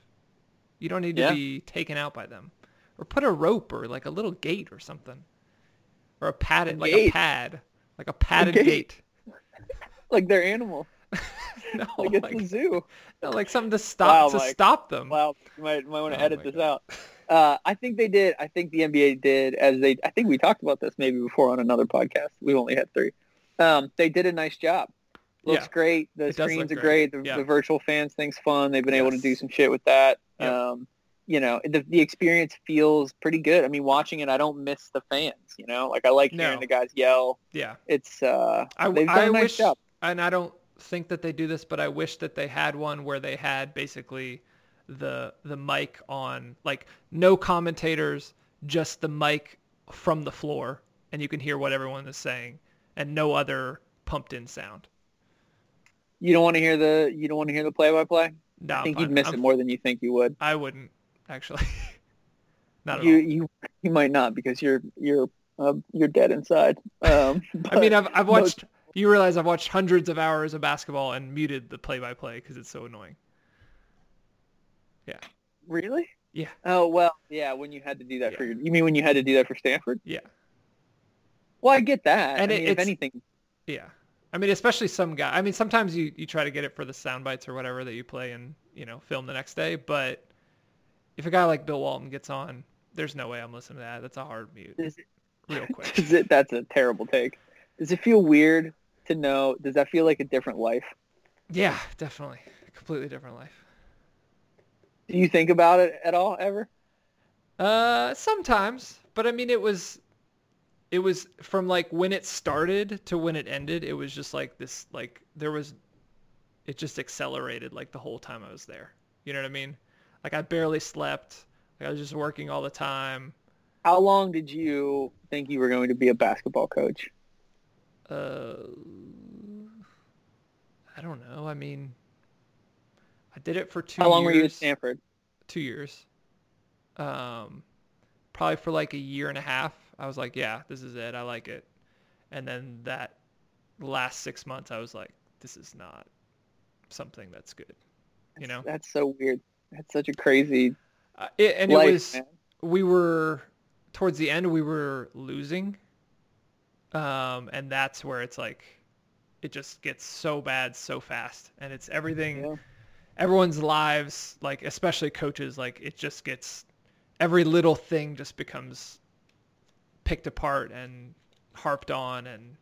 You don't need to Yeah. be taken out by them. Or put a rope or like a little gate or something. Or a padded, like a pad, like a padded gate? gate. like they're animals. no, Like it's like, a zoo. no, like something to stop Wow, to Mike. stop them. Wow, you might might want to Oh edit this God. out. Uh, I think they did. I think the NBA did as they. I think we talked about this maybe before on another podcast. We only had three. Um, they did a nice job. Looks Yeah. great. The It screens are great. great. The, Yeah. the virtual fans thing's fun. They've been able to do some shit with that. Yep. Um, you know, the the experience feels pretty good. I mean, watching it, I don't miss the fans. You know, like I like hearing No. the guys yell. Yeah. It's uh, I, they've done I a nice wish, job. and I don't think that they do this, but I wish that they had one where they had basically the the mic on, like no commentators, just the mic from the floor, and you can hear what everyone is saying, and no other pumped in sound. You don't want to hear the you don't want to hear the play by play. No, I I'm think you'd miss I'm- it more than you think you would. I wouldn't actually. Not at you all. you you might not because you're you're uh, you're dead inside. Um, I mean, I've I've most- watched. You realize I've watched hundreds of hours of basketball and muted the play-by-play because it's so annoying. Yeah. Really. Yeah. Oh well, yeah. When you had to do that for your, you mean when you had to do that for Stanford? Yeah. Well, I get that. And I it- mean, if anything, Yeah. I mean, especially some guy. I mean, sometimes you, you try to get it for the sound bites or whatever that you play and, you know, film the next day. But if a guy like Bill Walton gets on, there's no way I'm listening to that. That's a hard mute it- real quick. It, that's a terrible take. Does it feel weird to know? Does that feel like a different life? yeah, definitely. Completely different life. Do you think about it at all ever? Uh, sometimes. But I mean, it was, it was from like when it started to when it ended. It was just like this, like there was, it just accelerated like the whole time I was there. You know what I mean? Like I barely slept. Like I was just working all the time. How long did you think you were going to be a basketball coach? Uh, I don't know. I mean, I did it for two How long were you at years. Stanford? Two years. Um, probably for like a year and a half. I was like, yeah, this is it. I like it. And then that last six months, I was like, this is not something that's good. You know, That's so weird. That's such a crazy uh, it, and life, it was man. we were towards the end we were losing um and that's where it's like it just gets so bad so fast and it's everything Yeah. everyone's lives like especially coaches like it just gets every little thing just becomes picked apart and harped on and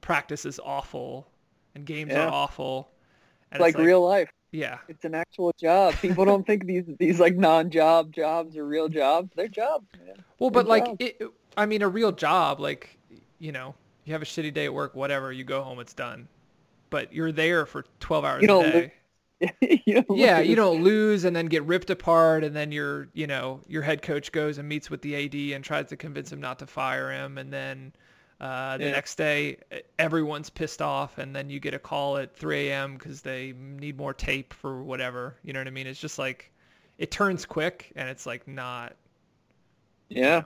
practice is awful and games Yeah. are awful. And like, it's real life. Yeah. It's an actual job. People don't think these these like non-job jobs are real jobs. They're jobs, man. Well, Good but like, it, I mean, a real job, like, you know, you have a shitty day at work, whatever, you go home, it's done. But you're there for 12 hours You a day. you yeah, look you don't lose and then get ripped apart, and then your, you know, your head coach goes and meets with the AD and tries to convince him not to fire him, and then uh, the Yeah. next day everyone's pissed off, and then you get a call at 3 a.m. because they need more tape for whatever. You know what I mean? It's just like it turns quick, and it's like not Yeah.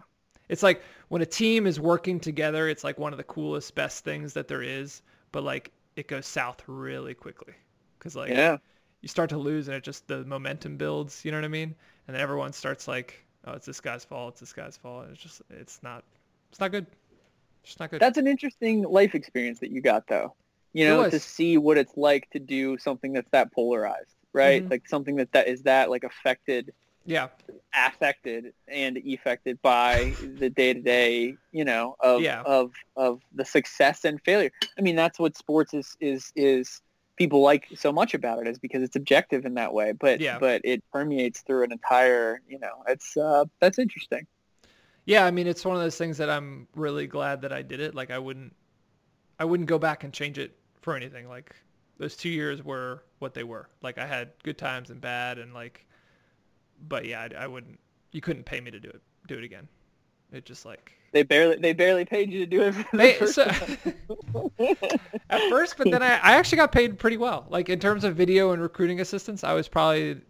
it's like when a team is working together, it's like one of the coolest, best things that there is. But like it goes south really quickly because like Yeah. you start to lose and it just the momentum builds. You know what I mean? And then everyone starts like, oh, it's this guy's fault. It's this guy's fault. And it's just it's not it's not good. Just not good. That's an interesting life experience that you got though. You know, to see what it's like to do something that's that polarized, right? Mhm. Like something that, that is that like affected yeah, affected and affected by the day to day, you know, of Yeah. of of the success and failure. I mean, that's what sports is is is people like so much about it is because it's objective in that way. But Yeah. but it permeates through an entire, you know, it's uh that's interesting. Yeah. I mean, it's one of those things that I'm really glad that I did it. Like I wouldn't I wouldn't go back and change it for anything. Like those two years were what they were. Like I had good times and bad, and like, but yeah, I, I wouldn't. You couldn't pay me to do it. Do it again. It just like They barely they barely paid you to do it. For the they, first so, at first, but then I, I actually got paid pretty well. Like in terms of video and recruiting assistance, I was probably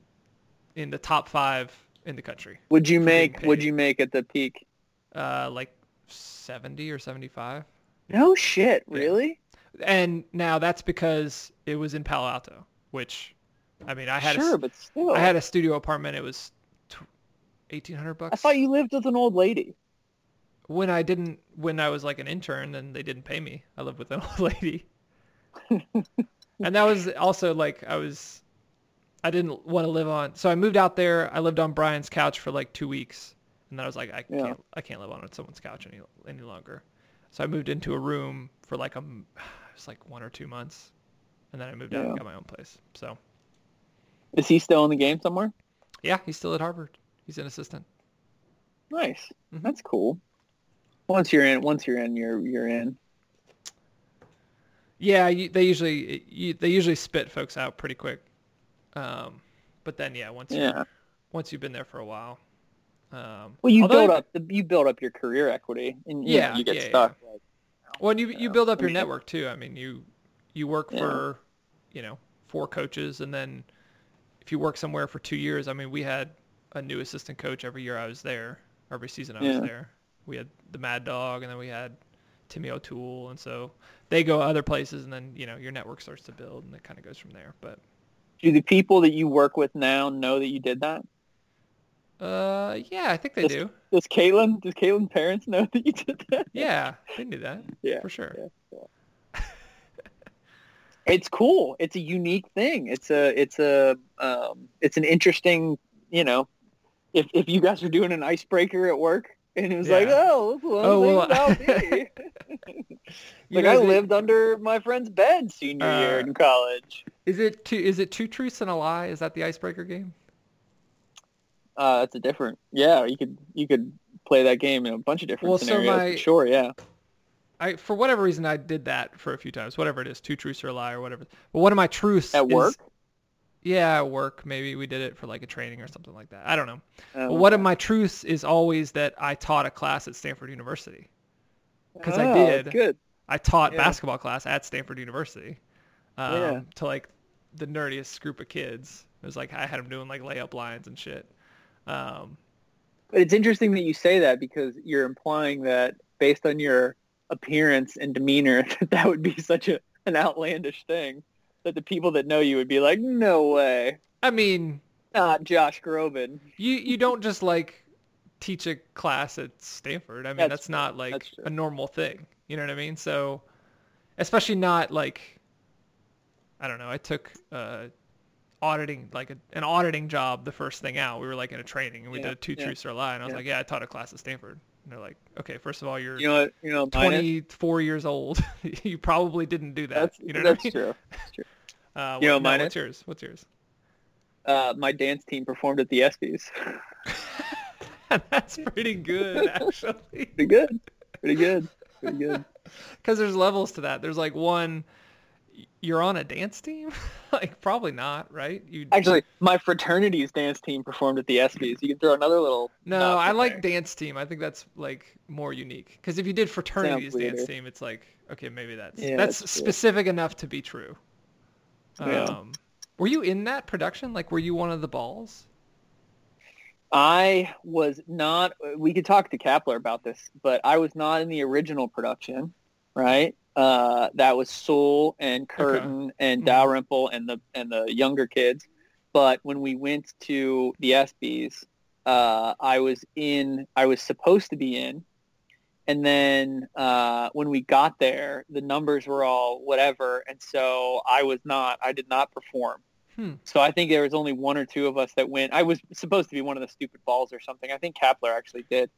in the top five in the country. would you make would you make at the peak? Uh, like seventy or seventy-five. No shit, Yeah. really? And now that's because it was in Palo Alto, which, I mean, I had a, sure, but still. I had a studio apartment. It was eighteen hundred bucks. I thought you lived with an old lady. when I didn't when I was like an intern and they didn't pay me. I lived with an old lady. and that was also like I was I didn't want to live on so I moved out there. I lived on Brian's couch for like 2 weeks and then I was like I Yeah. can't I can't live on someone's couch any any longer. So I moved into a room for like a m- it was like 1 or 2 months. And then I moved out Yeah. and got my own place. So, Is he still in the game somewhere? yeah, he's still at Harvard. He's an assistant. Nice. Mhm. That's cool. Once you're in, once you're in, you're you're in. Yeah, you, they usually you, they usually spit folks out pretty quick. Um, but then yeah, once Yeah. once you've been there for a while. Um, Well, you build up the you build up your career equity, and you, know, Yeah, you get yeah, yeah. stuck. Like, Well, and you you Yeah, build up your network too. I mean, you you work Yeah. for you know four coaches, and then if you work somewhere for two years, I mean, we had a new assistant coach every year I was there. Every season I Yeah. was there, we had the Mad Dog, and then we had Timmy O'Toole, and so they go other places, and then you know your network starts to build, and it kind of goes from there. But do the people that you work with now know that you did that? Uh, yeah, I think they Does- do. Does Caitlin? Does Caitlin's parents know that you did that? Yeah, they knew that Yeah, for sure. yeah. It's cool. It's a unique thing. It's a it's a um, it's an interesting. You know, if if you guys are doing an icebreaker at work. And it was like, Yeah. oh, one Oh, thing well, about me. Like I lived under my friend's bed senior year Uh, in college. Is it two? Is it two truths and a lie? Is that the icebreaker game? Uh, that's a different. Yeah, you could you could play that game in a bunch of different Well, so my- sure, yeah. I for whatever reason I did that for a few times. Whatever it is, two truths or a lie or whatever. But one of my truths At is- work. yeah, at work. Maybe we did it for like a training or something like that. I don't know. Um, But one of my truths is always that I taught a class at Stanford University. 'cause I oh, did. Good. I taught Yeah. basketball class at Stanford University. Um, Yeah. To like the nerdiest group of kids. It was like I had them doing like layup lines and shit. Um, But it's interesting that you say that because you're implying that based on your appearance and demeanor, that that would be such a an outlandish thing that the people that know you would be like, no way, I mean, not Josh Groban. you you don't just like teach a class at Stanford. I mean, That's that's, not like That's a normal thing. You know what I mean? So, especially not like I don't know. I took uh, auditing like a, an auditing job the first thing out. We were like in a training and we Yeah, did two yeah, truths or a lie, and I was yeah. like, yeah, I taught a class at Stanford. And they're like, okay, first of all, you're You know what? You know, 24 years old. you probably didn't do that. That's you know that's what I mean? true. That's true. Uh, You know what- what no, what's yours? What's yours? Uh, my dance team performed at the ESPYS. That's pretty good, actually. Pretty good. Pretty good. Pretty good. Because there's levels to that. There's like one, you're on a dance team? like probably not, right? You Actually, my fraternity's dance team performed at the ESPYS. You can throw another little. No, I like there. dance team. I think that's like more unique. Because if you did fraternities dance team, it's like okay, maybe that's Yeah, that's that's specific enough to be true. Yeah. Um, were you in that production? Like, were you one of the balls? I was not. We could talk to Kapler about this, but I was not in the original production, right? Uh, that was Soul and Curtin and Mhm. Dalrymple and the and the younger kids. But when we went to the ESPYS, uh, I was in. I was supposed to be in, and then uh, when we got there, the numbers were all whatever, and so I was not. I did not perform. Hmm. So I think there was only one or two of us that went. I was supposed to be one of the stupid balls or something. I think Kapler actually did.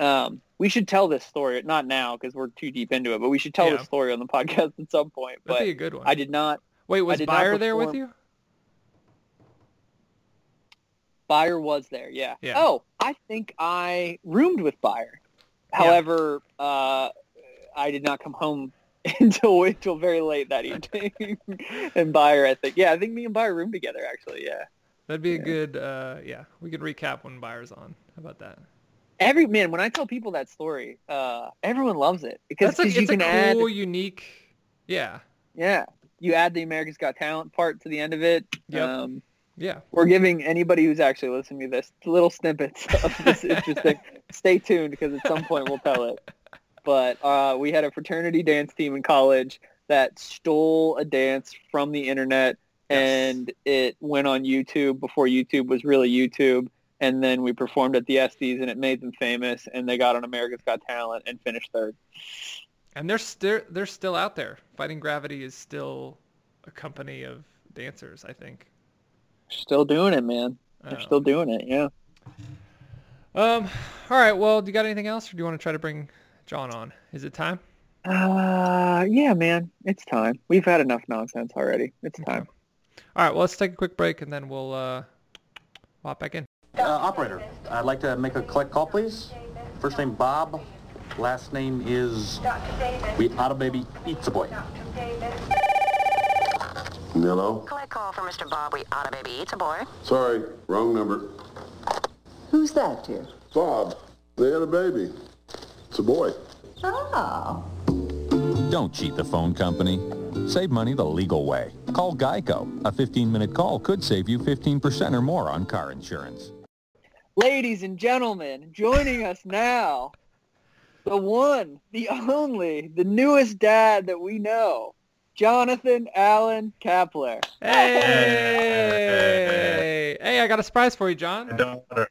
Um, we should tell this story, not now because we're too deep into it, but we should tell Yeah. the story on the podcast at some point. That'd But be a good one. I did not. Wait, was Buyer there with you? Buyer was there, yeah. Yeah. Oh, I think I roomed with Bayer. Yeah. However, uh, I did not come home until until very late that evening. and Buyer, I think, yeah, I think me and Buyer roomed together actually. Yeah. That'd be a Yeah. good. Uh, yeah, we could recap when Buyer's on. How about that? Every man, when I tell people that story, uh, everyone loves it because That's like you it's a can cool, add, unique. Yeah, yeah, you add the America's Got Talent part to the end of it. Yep. Um, yeah. we're giving anybody who's actually listening to this little snippets of this interesting. Stay tuned because at some point we'll tell it. But uh, we had a fraternity dance team in college that stole a dance from the internet Yes. and it went on YouTube before YouTube was really YouTube. And then we performed at the ESPYs and it made them famous and they got on America's Got Talent and finished third. And they're still they're still out there. Fighting Gravity is still a company of dancers. I think. Still doing it, man. They're Um, still doing it, yeah. Um. All right. Well, do you got anything else, or do you want to try to bring John on? Is it time? Uh, yeah, man. It's time. We've had enough nonsense already. It's time. All right. Well, let's take a quick break, and then we'll uh, hop back in. Uh, operator, I'd like to make a collect call, please. First name Bob, last name is We Auto Baby Eats a Boy. Hello? Collect call for Mr. Bob. We oughta baby eats a boy. Sorry, wrong number. Who's that, dear? Bob, they had a baby. It's a boy. Oh. Don't cheat the phone company. Save money the legal way. Call Geico. A 15-minute call could save you 15% or more on car insurance. Ladies and gentlemen, joining us now, the one, the only, the newest dad that we know, Jonathan Allen Kapler. Hey! Hey, I got a surprise for you, John. daughter.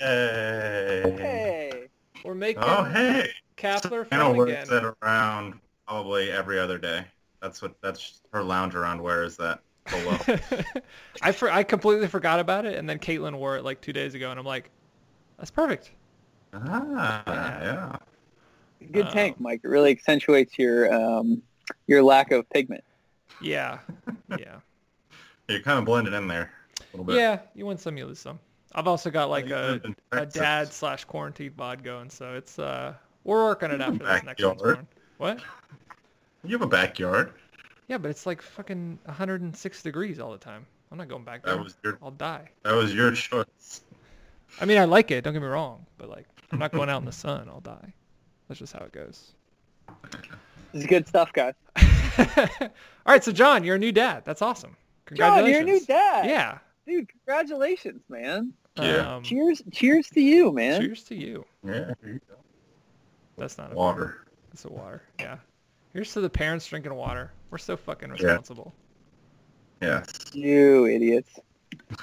Yay. Hey. We're making Oh, hey. Kapler Anna fun wears again. it around probably every other day. That's what that's her lounge around wear is that below. I for, I completely forgot about it, and then Caitlin wore it like two days ago, and I'm like, that's perfect. ah, yeah. Good Oh. tank, Mike. It really accentuates your um, your lack of pigment. Yeah, yeah, You're kind of blended in there a little bit. yeah. You win some, you lose some. I've also got like a, a dad slash quarantine bod going, so it's uh we're working it after this next one's Backyard. born. What? You have a backyard. Yeah, but it's like fucking 106 degrees all the time. I'm not going back there. That was your I'll die. that was your choice. I mean, I like it. Don't get me wrong, but like, I'm not going out in the sun. I'll die. That's just how it goes. This is good stuff, guys. all right, so John, you're a new dad. That's awesome. Congratulations. John, Congratulations. you're a new dad. Yeah. Dude, congratulations, man. Yeah. Um, Cheers cheers to you, man. Cheers to you. Yeah. you. That's not a Water. It's a water. Yeah. Here's to the parents drinking water. We're so fucking responsible. Yes. You idiots.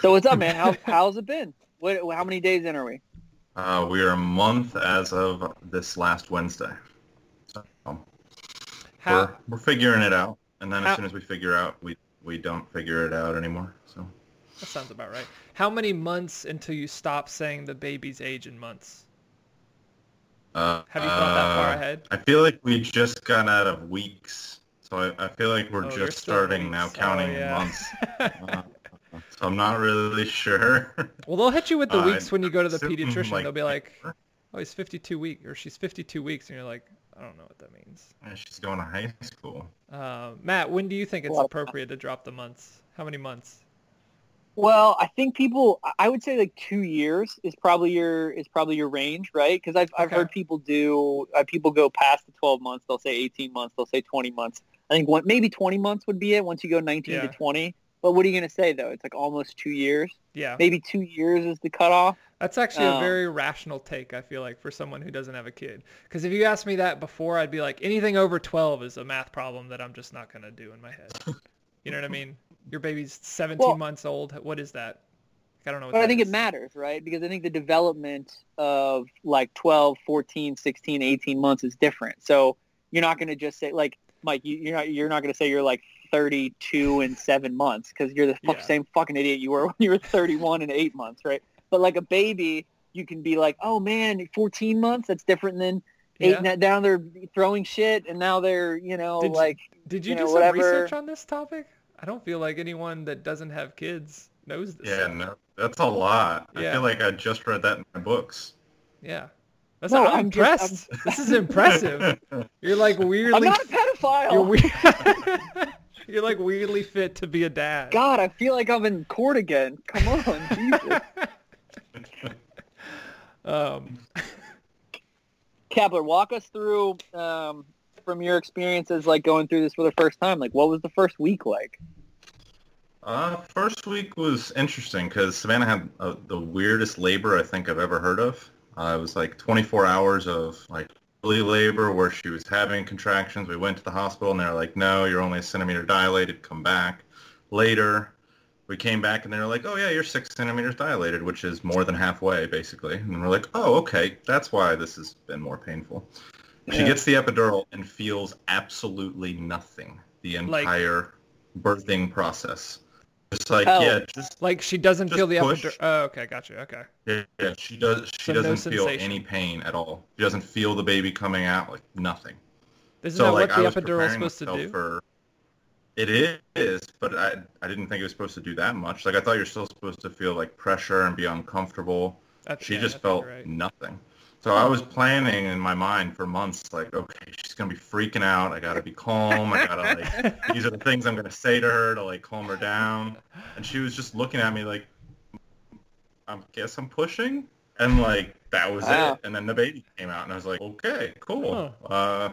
So what's up, man? How how's it been? What how many days in are we? Uh, we are a month as of this last Wednesday. So How we're we're figuring it out, and then How- as soon as we figure out, we we don't figure it out anymore. So That sounds about right. How many months until you stop saying the baby's age in months? Uh, Have you thought that far uh, ahead? I feel like we just got out of weeks, so I, I feel like we're Oh, just still starting now weeks. Oh, counting yeah. months. Uh, so I'm not really sure. Well, they'll hit you with the Uh, weeks when you go to the pediatrician. like, They'll be like, "Oh, he's 52 weeks, or she's 52 weeks," and you're like, "I don't know what that means." Yeah, She's going to high school. Uh, Matt, when do you think it's appropriate to drop the months? How many months? Well, I think people. I would say like two years is probably your is probably your range, right? Because I've I've heard people do uh, people go past the twelve months. They'll say eighteen months. They'll say twenty months. I think one, maybe twenty months would be it once you go nineteen Yeah. to twenty. But what are you gonna say though? It's like almost two years. Yeah, Maybe two years is the cutoff. that's actually a Um, very rational take. I feel like for someone who doesn't have a kid, because if you asked me that before, I'd be like, anything over 12 is a math problem that I'm just not gonna do in my head. You know what I mean? Your baby's 17 Well- months old. What is that? I don't know what But I think is. it matters, right? Because I think the development of like 12, 14, 16, 18 months is different. So you're not going to just say like Mike, you, you're not you're not going to say you're like 32 and 7 months cuz you're the fuck, Yeah. same fucking idiot you were when you were 31 and 8 months, right? But like a baby, you can be like, "Oh man, 14 months, that's different than eight Yeah. and down they're throwing shit and now they're, you know, Did you- like Did you, you do some whatever- research on this topic? I don't feel like anyone that doesn't have kids knows this. Yeah, stuff. no, that's a lot. Yeah. I feel like I just read that in my books. Yeah. That's No, I'm, I'm just- impressed. This is impressive. You're like weirdly I'm not a pedophile. you're weird. you're like weirdly fit to be a dad. God, I feel like I'm in court again. Come on, Jesus. Um, Kapler, walk us through um, from your experiences, like going through this for the first time. Like, what was the first week like? Uh, first week was interesting because Savannah had uh, the weirdest labor I think I've ever heard of. Uh, it was like 24 hours of like early labor where she was having contractions. We went to the hospital and they're like, no, you're only a centimeter dilated. Come back. Later, we came back and they were like, oh yeah, you're six centimeters dilated, which is more than halfway basically. And we're like, oh okay, that's why this has been more painful. She Yeah. gets the epidural and feels absolutely nothing the Like- entire birthing process. Just like Oh. yeah, just like she doesn't feel the push. epidural. Oh, okay, gotcha. Okay. yeah, yeah, she does. She So doesn't feel sensation. any pain at all. She doesn't feel the baby coming out. Like nothing. Isn't so that like what the epidural is supposed to do? for. It is, but I I didn't think it was supposed to do that much. Like I thought you're still supposed to feel like pressure and be uncomfortable. That's- She yeah, just felt right. nothing. So I was planning in my mind for months, like, okay, she's gonna be freaking out. I gotta be calm. I gotta like, these are the things I'm gonna say to her to like calm her down. And she was just looking at me like, I guess I'm pushing, and like that was Wow. it. And then the baby came out, and I was like, okay, cool. Uh,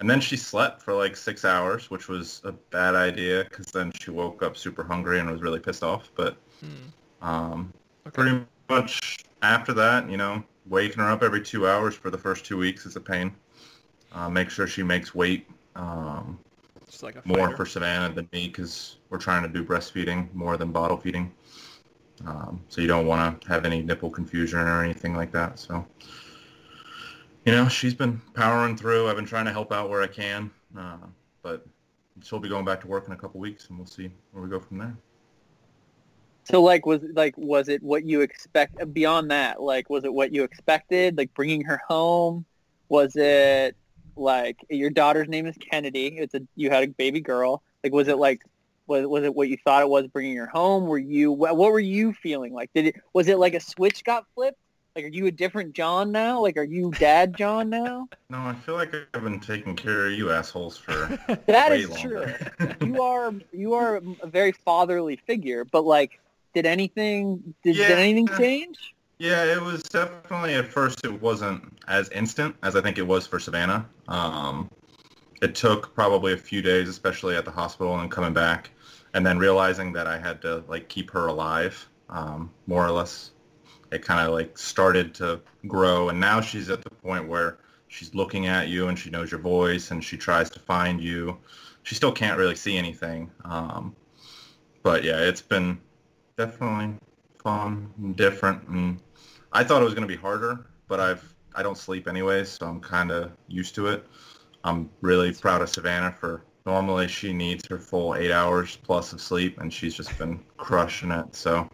and then she slept for like six hours, which was a bad idea because then she woke up super hungry and was really pissed off. But Hmm. um, Okay. pretty much after that, you know, waking her up every two hours for the first two weeks is a pain. Uh, make sure she makes weight um, Just like a more for Savannah than me because we're trying to do breastfeeding more than bottle feeding. Um, so you don't want to have any nipple confusion or anything like that. So, you know, she's been powering through. I've been trying to help out where I can, uh, but she'll be going back to work in a couple weeks, and we'll see where we go from there. So, like, was like, was it what you expect? Uh, beyond that, like, was it what you expected? Like, bringing her home? Was it like your daughter's name is Kennedy? It's a you had a baby girl. Like, was it like? Was, was it what you thought it was bringing her home? Were you what, were you feeling like? Did it was it like a switch got flipped? Like, are you a different John now? Like, are you Dad John now? No, I feel like I've been taking care of you assholes for That is true. You are you are a very fatherly figure, but like, did anything did, Yeah. did anything change? Yeah, it was definitely at first it wasn't as instant as I think it was for Savannah. Um, it took probably a few days, especially at the hospital and coming back, and then realizing that I had to like keep her alive, um, more or less. It kind of like started to grow, and now she's at the point where she's looking at you and she knows your voice and she tries to find you. She still can't really see anything, um, but yeah, it's been definitely fun and different and I thought it was going to be harder, but I've I don't sleep anyway, so I'm kind of used to it. I'm really proud of Savannah for Normally she needs her full eight hours plus of sleep, and she's just been crushing it. So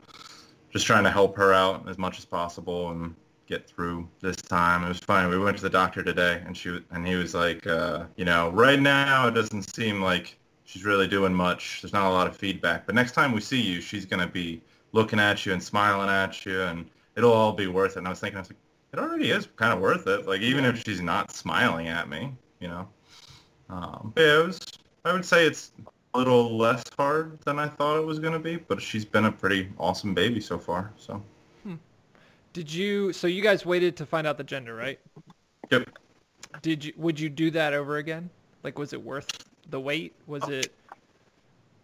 just trying to help her out as much as possible and get through this time. It was funny. We went to the doctor today, and she and he was like, uh, you know, right now it doesn't seem like she's really doing much. There's not a lot of feedback, but next time we see you, she's gonna be looking at you and smiling at you, and it'll all be worth it. And I was thinking, I was like, it already is kind of worth it. Like even if she's not smiling at me, you know. Um, but yeah, it was. I would say it's a little less hard than I thought it was gonna be, but she's been a pretty awesome baby so far. So. Did you? So you guys waited to find out the gender, right? Yep. Did you? Would you do that over again? Like, was it worth the weight? Was it?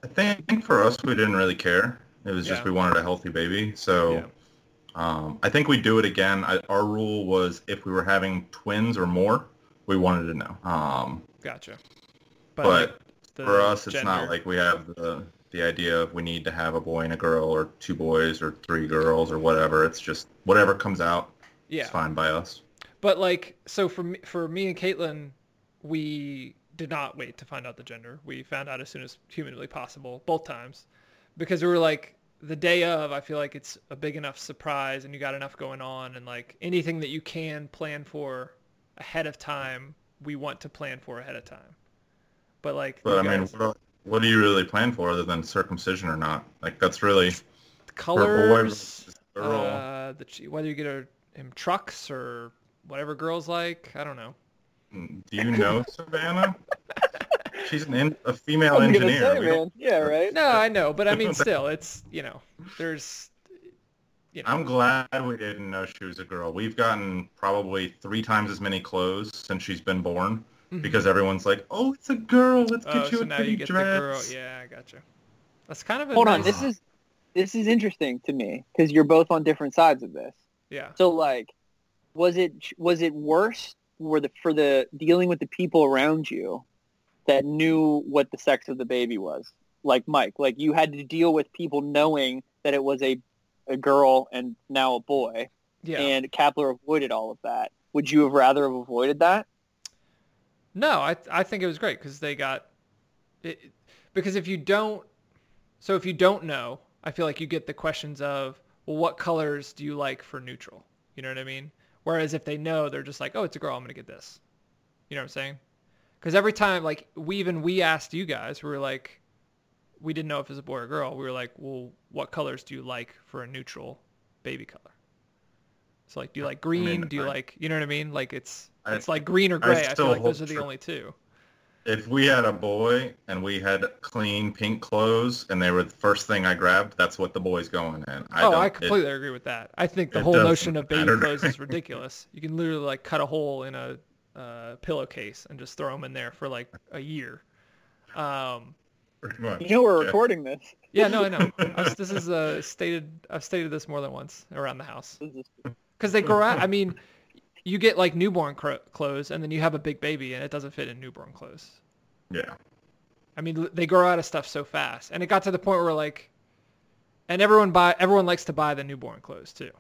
I think for us, we didn't really care. It was just we wanted a healthy baby. So Yeah. um, I think we'd do it again. I, our rule was if we were having twins or more, we wanted to know. Um, Gotcha. but like, for us, it's not like we have the the idea of we need to have a boy and a girl or two boys or three girls or whatever. It's just whatever comes out. Yeah. It's fine by us. But like, so for me, for me and Caitlin, we did not wait to find out the gender. We found out as soon as humanly possible, both times, because we were like, the day of, I feel like it's a big enough surprise, and you got enough going on, and like anything that you can plan for ahead of time, we want to plan for ahead of time. But like, But I you mean, guys- what, what do you really plan for other than circumcision or not? Like that's really the for a colors, versus a girl. uh, the whether you get a, him trucks or whatever girls like, I don't know. Do you know Savannah? She's an in, a female I'm engineer. say, man. Yeah, right. No, I know, but I mean, still, it's you know, there's, you know, I'm glad we didn't know she was a girl. We've gotten probably three times as many clothes since she's been born mm-hmm. because everyone's like, "Oh, it's a girl. Let's get oh, you so a now pretty you get dress." the girl. Yeah, I gotcha. That's kind of a Hold on. This is this is interesting to me because you're both on different sides of this. yeah. So like, was it was it worse for the for the dealing with the people around you that knew what the sex of the baby was? Like Mike, like you had to deal with people knowing that it was a a girl and now a boy, Yeah. and Kapler avoided all of that. Would you have rather have avoided that? No, I I think it was great because they got it, because if you don't, so if you don't know, I feel like you get the questions of, well, what colors do you like for neutral? You know what I mean? Whereas if they know, they're just like, oh, it's a girl, I'm gonna get this. You know what I'm saying? Because every time, like we even we asked you guys, we were like, we didn't know if it was a boy or girl. We were like, well, what colors do you like for a neutral baby color? So like, do you like green? mean, do you I- like, you know what I mean? Like it's I- it's like green or gray. I, feel like those are the for- only two. If we had a boy and we had clean pink clothes and they were the first thing I grabbed, that's what the boy's going in. I oh, don't, I it- completely agree with that. I think the whole notion of baby matter clothes is ridiculous. You can literally like cut a hole in a uh, pillowcase and just throw them in there for like a year. Um, pretty much. You know we're yeah. recording this. yeah, no, I know. I was, this is uh, stated. I've stated this more than once around the house because they grow out. I mean, you get like newborn cro- clothes, and then you have a big baby, and it doesn't fit in newborn clothes. Yeah. I mean, they grow out of stuff so fast, and it got to the point where like, and everyone buy everyone likes to buy the newborn clothes too.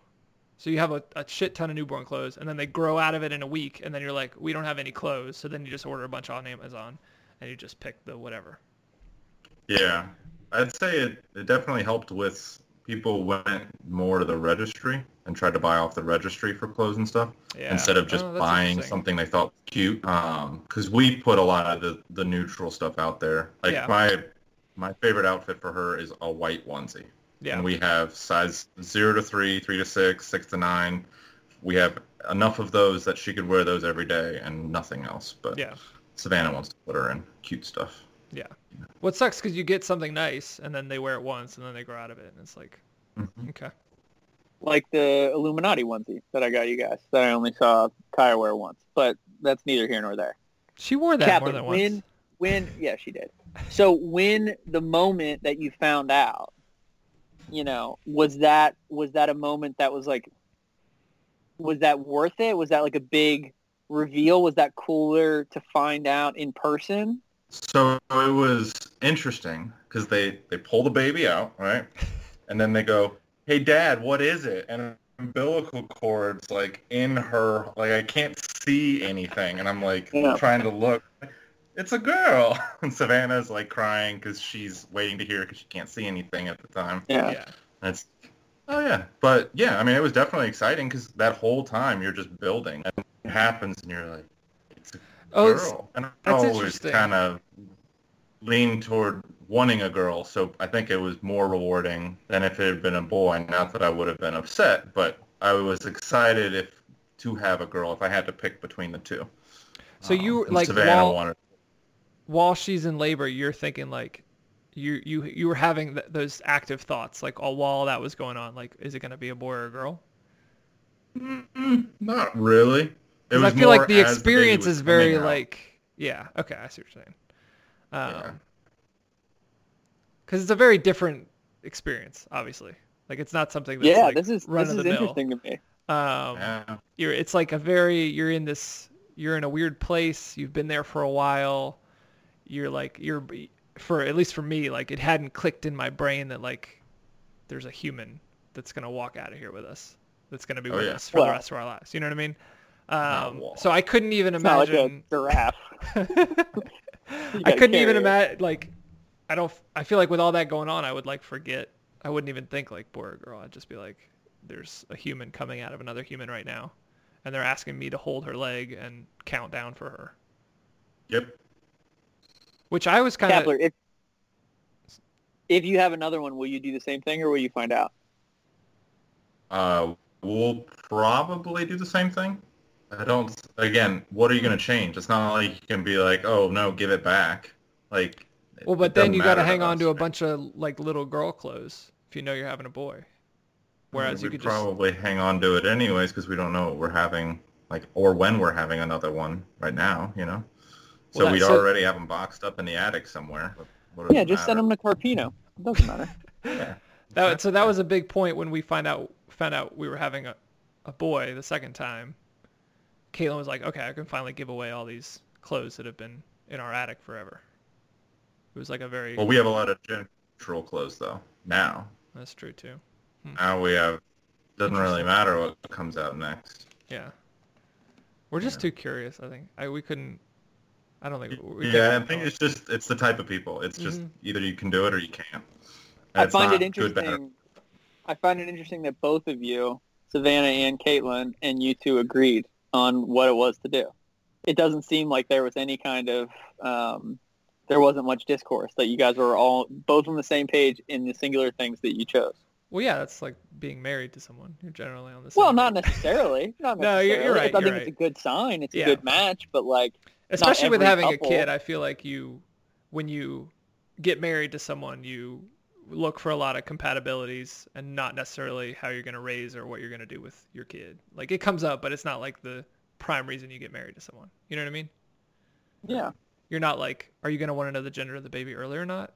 So you have a, a shit ton of newborn clothes, and then they grow out of it in a week, and then you're like, we don't have any clothes, so then you just order a bunch on Amazon, and you just pick the whatever. Yeah, I'd say it, it definitely helped with people went more to the registry and tried to buy off the registry for clothes and stuff Yeah. instead of just Oh, buying something they thought was cute. Because we put a lot of the, the neutral stuff out there. Like Yeah. my my favorite outfit for her is a white onesie. Yeah. And we have size zero to three, three to six, six to nine. We have enough of those that she could wear those every day and nothing else. But Yeah. Savannah wants to put her in cute stuff. Yeah. What sucks because you get something nice, and then they wear it once, and then they grow out of it, and it's like, Mhm. okay. Like the Illuminati onesie that I got you guys that I only saw Kaya wear once, but that's neither here nor there. She wore that more Kaplan, than once. when when yeah she did. So when the moment that you found out, you know, was that was that a moment that was like, was that worth it? Was that like a big reveal? Was that cooler to find out in person? So it was interesting because they they pull the baby out, right, and then they go, "Hey, Dad, what is it?" And umbilical cord's like in her, like I can't see anything, and I'm like Yeah. trying to look. it's a girl. And Savannah's like crying because she's waiting to hear because she can't see anything at the time. Yeah. Yeah. That's oh yeah, but yeah, I mean it was definitely exciting because that whole time you're just building and it happens and you're like, it's a Oh, girl. And I always kind of lean toward wanting a girl, so I think it was more rewarding than if it had been a boy. Not that I would have been upset, but I was excited if to have a girl if I had to pick between the two. So you Um, and like Savannah while, wanted. while she's in labor, you're thinking like you you you were having th- those active thoughts like all while that was going on. Like, is it gonna be a boy or a girl? Not really. It I feel like the experience is very like yeah. Okay, I see what you're saying. Yeah. Because it's a very different experience, obviously. Like it's not something that's Yeah, like this is run this of is the mill. interesting to me. Um, Yeah. you're it's like a very you're in this you're in a weird place you've been there for a while you're like you're for at least for me like it hadn't clicked in my brain that like there's a human that's gonna walk out of here with us that's gonna be Oh, with yeah. us for the rest of our lives you know what i mean um, well. so i couldn't even It's not like a imagine giraffe. i couldn't even imagine like i don't i feel like with all that going on i would like forget i wouldn't even think like boy or girl i'd just be like there's a human coming out of another human right now and they're asking me to hold her leg and count down for her Yep. which i was kind of if if you have another one, will you do the same thing, or will you find out? Uh, we'll probably do the same thing. I don't. Again, what are you going to change? It's not like you can be like, oh no, give it back. Like. It- well but then you got to hang on to a bunch of like little girl clothes if you know you're having a boy whereas you We'd could just probably hang on to it anyways because we don't know what we're having, like, or when we're having another one right now. You know. So Well, we'd so- already have them boxed up in the attic somewhere. What- what Yeah, it just send them to Carpino. It doesn't matter. Yeah. that so that was a big point when we find out found out we were having a, a boy the second time caitlin was like okay i can finally give away all these clothes that have been in our attic forever it was like a very Well, we have a lot of general clothes though. Now, that's true too now we have. Doesn't really matter what comes out next. yeah we're just too curious i think I, we couldn't i don't think we yeah, I think it's just it's the type of people. It's just Mhm. either you can do it or you can't. And I find not it good, interesting. I find it interesting that both of you, Savannah and Caitlin, and you two agreed on what it was to do. It doesn't seem like there was any kind of um, there wasn't much discourse that you guys were all both on the same page in the singular things that you chose. well yeah that's like being married to someone you're generally on the same Well, not necessarily. Not No, you're- you're right, I you're think it's a good sign. It's Yeah. a good match, but like especially with having couple- a kid i feel like you when you get married to someone you look for a lot of compatibilities and not necessarily how you're going to raise or what you're going to do with your kid like it comes up but it's not like the prime reason you get married to someone you know what i mean yeah. You're not like are you going to want to know the gender of the baby early or not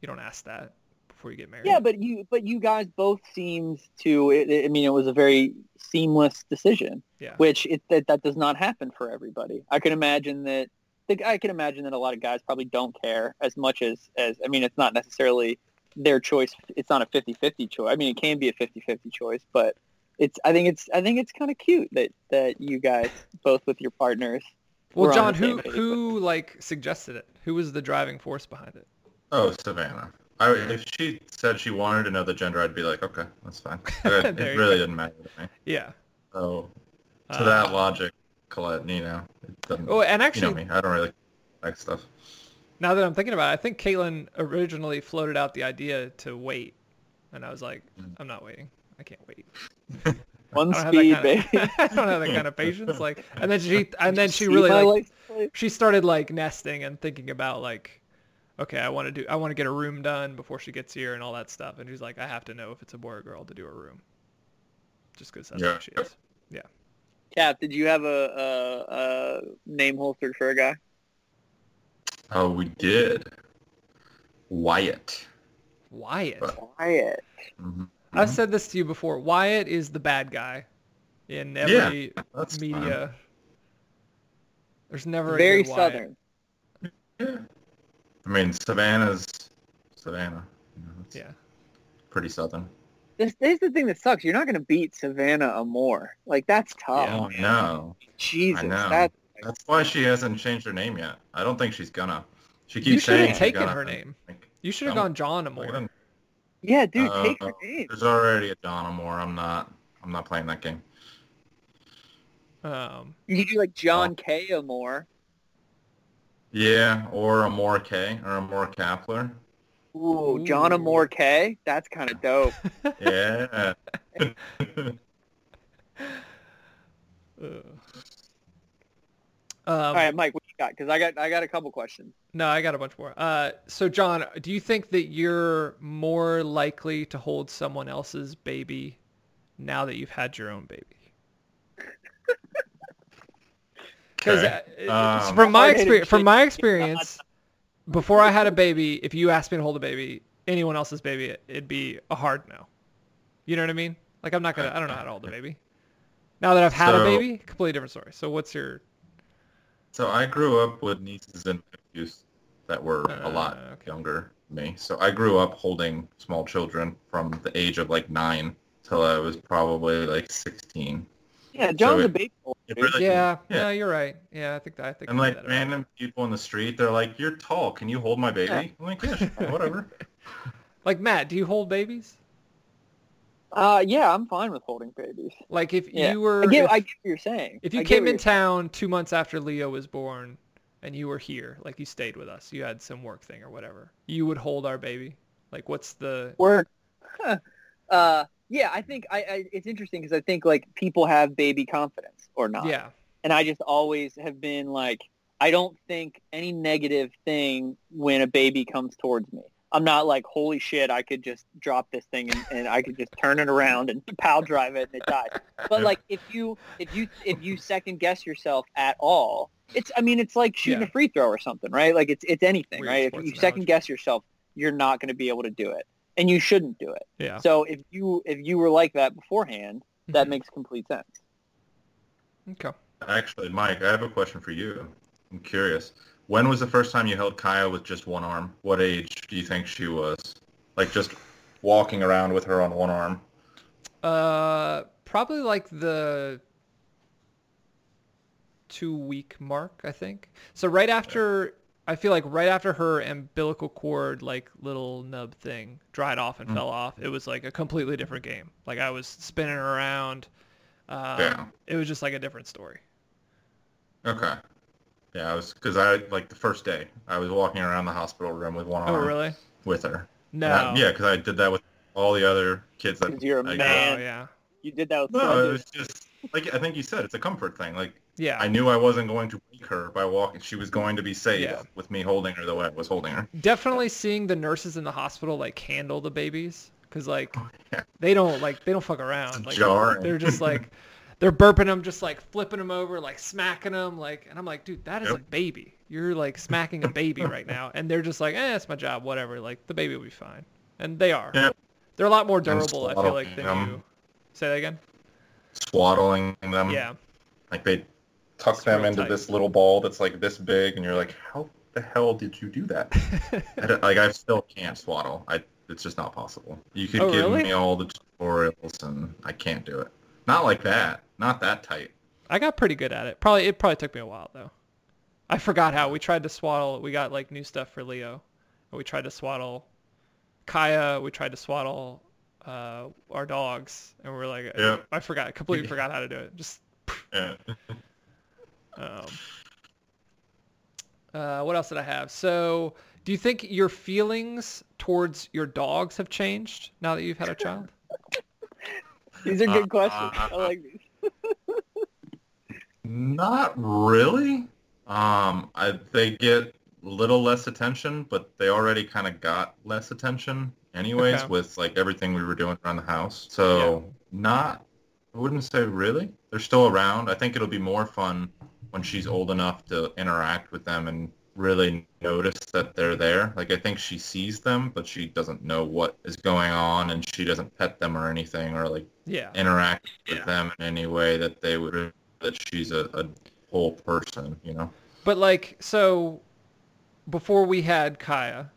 you don't ask that before you get married Yeah, but you but you guys both seemed to. It, it- I mean, it was a very seamless decision, yeah which it, that that does not happen for everybody. I can imagine that. the- I can imagine that a lot of guys probably don't care as much as as. I mean, it's not necessarily their choice. It's not a 50-50 choice. I mean, it can be a 50-50 choice, but it's. I think it's. I think it's kind of cute that that you guys both with your partners. Well we're john who page who like suggested it who was the driving force behind it Oh, Savannah. I, if she said she wanted to know the gender, I'd be like, okay, that's fine. It really go. didn't matter to me. yeah So, to Uh, that logic, Colette, you know, it doesn't. oh and you actually know me. I don't really like stuff. Now that I'm thinking about it, I think Caitlin originally floated out the idea to wait, and I was like, Mm. I'm not waiting. I can't wait. One speed, have that baby. of, I don't have that kind of patience. Like, and then she, and then she really like, she started like nesting and thinking about like, okay, I want to do, I want to get a room done before she gets here and all that stuff. And she's like, I have to know if it's a boy or girl to do a room, just because that's Yeah. what she is. Yeah. Cap, did you have a, a, a name holstered for a guy? Oh, we did. Wyatt. Wyatt. Wyatt. Mm-hmm. Mhm. I've said this to you before. Wyatt is the bad guy in every That's media. There's never a Very good Wyatt. southern. Yeah. I mean, Savannah's Savannah. You know, Yeah. Pretty southern. This, this is the thing that sucks. You're not going to beat Savannah Amore. Like that's tough. Yeah. Oh no. Jesus, I know. that's That's why she hasn't changed her name yet. I don't think she's gonna. She keeps You should saying have taken gonna, her name. like, You should have gone John like, Amore. Yeah, dude, uh, take her name. There's already a John Amore. I'm not. I'm not playing that game. Um, You could do like John K. Amore. Yeah, or Amore K or Amore Kapler. Ooh, John Ooh. Amore K. That's kind of dope. Yeah. ugh. All Um, right, Mike, what you got? Because I got I got a couple questions. No, I got a bunch more. Uh, so John, do you think that you're more likely to hold someone else's baby now that you've had your own baby? Because Okay. Um, from my experience, from my experience, before I had a baby, if you asked me to hold a baby, anyone else's baby, it'd be a hard no. You know what I mean? Like I'm not gonna, I don't know how to hold a baby. Now that I've had a baby, completely different story. So what's your? So I grew up with nieces and nephews that were a lot Uh, okay. younger than me. So I grew up holding small children from the age of like nine till I was probably like 16. Yeah, John's it- a baby. holder, It dude. really- Yeah, yeah. yeah, you're right. Yeah, I think I think And I like did that about random people in the street, they're like, "You're tall. Can you hold my baby?" Yeah. I'm like, "Yeah, sure, whatever." Like Matt, do you hold babies? Uh, yeah, I'm fine with holding babies. Like if Yeah. you were, I get, if, I get what you're saying. if you I came in town two months after Leo was born, and you were here, like you stayed with us, you had some work thing or whatever, you would hold our baby. Like what's the? work. uh, yeah, I think I, I it's interesting because I think like people have baby confidence or not. Yeah, and I just always have been like, I don't think any negative thing when a baby comes towards me. I'm not like, holy shit, I could just drop this thing and, and I could just turn it around and pow drive it and it dies. But Yeah. like, if you if you if you second guess yourself at all, it's I mean, it's like shooting Yeah. a free throw or something, right? Like it's it's anything, Weird right? If sports you second guess yourself, you're not going to be able to do it, and you shouldn't do it. yeah. So if you if you were like that beforehand, that Mhm. makes complete sense. Okay. Actually, Mike, I have a question for you. I'm curious. When was the first time you held Kaya with just one arm? What age do you think she was? Like just walking around with her on one arm? Uh, probably like the two week mark, I think. So right after, I feel like right after her umbilical cord, like little nub thing dried off and Mm. fell off, it was like a completely different game. Like I was spinning around. Um, Yeah. It was just like a different story. Okay. Yeah, I was because I like the first day I was walking around the hospital room with one Oh, arm Oh, really? with her. No. I- yeah, because I did that with all the other kids that 'Cause you're a I grew man. Oh, yeah. You did that with No, it Splendid. was just like I think you said, it's a comfort thing. Like Yeah. I knew I wasn't going to break her by walking. She was going to be safe Yeah. with me holding her the way I was holding her. Definitely seeing the nurses in the hospital like handle the babies because like oh, yeah. they don't like they don't fuck around. It's Like jarring. they're just like they're burping them, just like flipping them over, like smacking them, like and I'm like, dude, that is Yep. a baby. You're like smacking a baby right now, and they're just like, eh, it's my job, whatever. Like the baby will be fine, and they are. Yeah. They're a lot more durable. I feel like than swaddling you. Say that again. Swaddling them. Yeah. Like they tuck It's them into tight. this little ball that's like this big, and you're like, how the hell did you do that? I like I still can't swaddle. I it's just not possible. You could Oh, give really? me all the tutorials, and I can't do it. Not like that. Not that tight. I got pretty good at it. Probably it probably took me a while though. I forgot how we tried to swaddle. We got like new stuff for Leo, and we tried to swaddle Kaya. We tried to swaddle uh, our dogs, and we are like, Yeah. I forgot, completely forgot how to do it. Just Yeah. um, uh, what else did I have? So, do you think your feelings towards your dogs have changed now that you've had a child? These are Uh, good questions. uh, I like these. Not really. Um, I, they get little less attention, but they already kind of got less attention anyways Okay. with like everything we were doing around the house. So not, I wouldn't say really. They're still around. I think it'll be more fun when she's old enough to interact with them and really notice that they're there. Like I think she sees them, but she doesn't know what is going on and she doesn't pet them or anything or like Yeah. interact with them in any way that they would that she's a, a whole person, you know. But like, so before we had Kaya,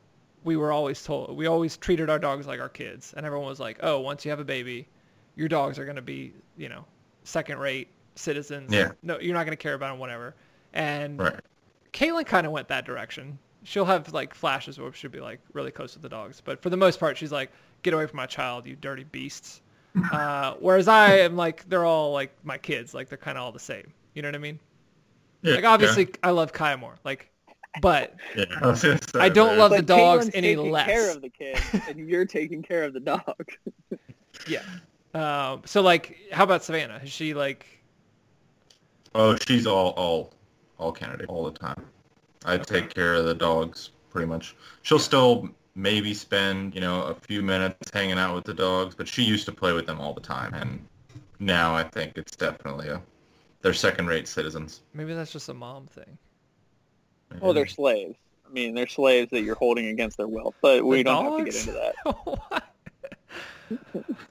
we were always told we always treated our dogs like our kids, and everyone was like, "Oh, once you have a baby, your dogs are gonna be, you know, second-rate citizens. Yeah. No, you're not gonna care about them, whatever." And Right. Caitlin kind of went that direction. She'll have like flashes where she'll be like really close to the dogs, but for the most part, she's like, "Get away from my child, you dirty beasts." Uh, whereas I am like, they're all like my kids, like they're kind of all the same. You know what I mean? Yeah, Like obviously, I love Kaya more. Like, but Yeah. yeah. I was say, I don't man. love the dogs Caitlin's any taking less. care of the kid, and you're taking care of the dog. yeah. Um, so like, how about Savannah? Is she like? Oh, she's all all all Kennedy all the time. I take care of the dogs pretty much. She'll still maybe spend you know a few minutes hanging out with the dogs, but she used to play with them all the time, and now I think it's definitely a they're second-rate citizens. Maybe that's just a mom thing. Well, they're mm-hmm. slaves. I mean, they're slaves that you're holding against their will. But we The don't have to get into that.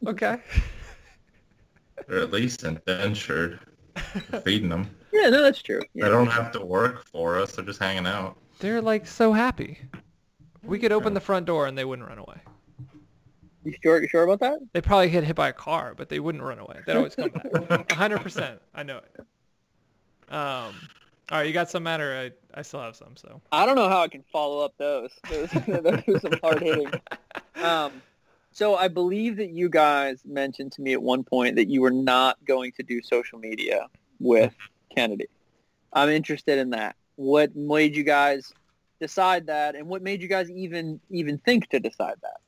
Okay. They're at least indentured. Feeding them. Yeah, no, that's true. They don't have to work for us. They're just hanging out. They're like so happy. We could open the front door and they wouldn't run away. You sure? You sure about that? They probably get hit by a car, but they wouldn't run away. They'd always come back. hundred percent. I know it. Um, all right, you got some matter? I I still have some. So I don't know how I can follow up those. Those, those are some hard hitting. Um, so I believe that you guys mentioned to me at one point that you were not going to do social media with Kennedy. I'm interested in that. What made you guys decide that, and what made you guys even even think to decide that?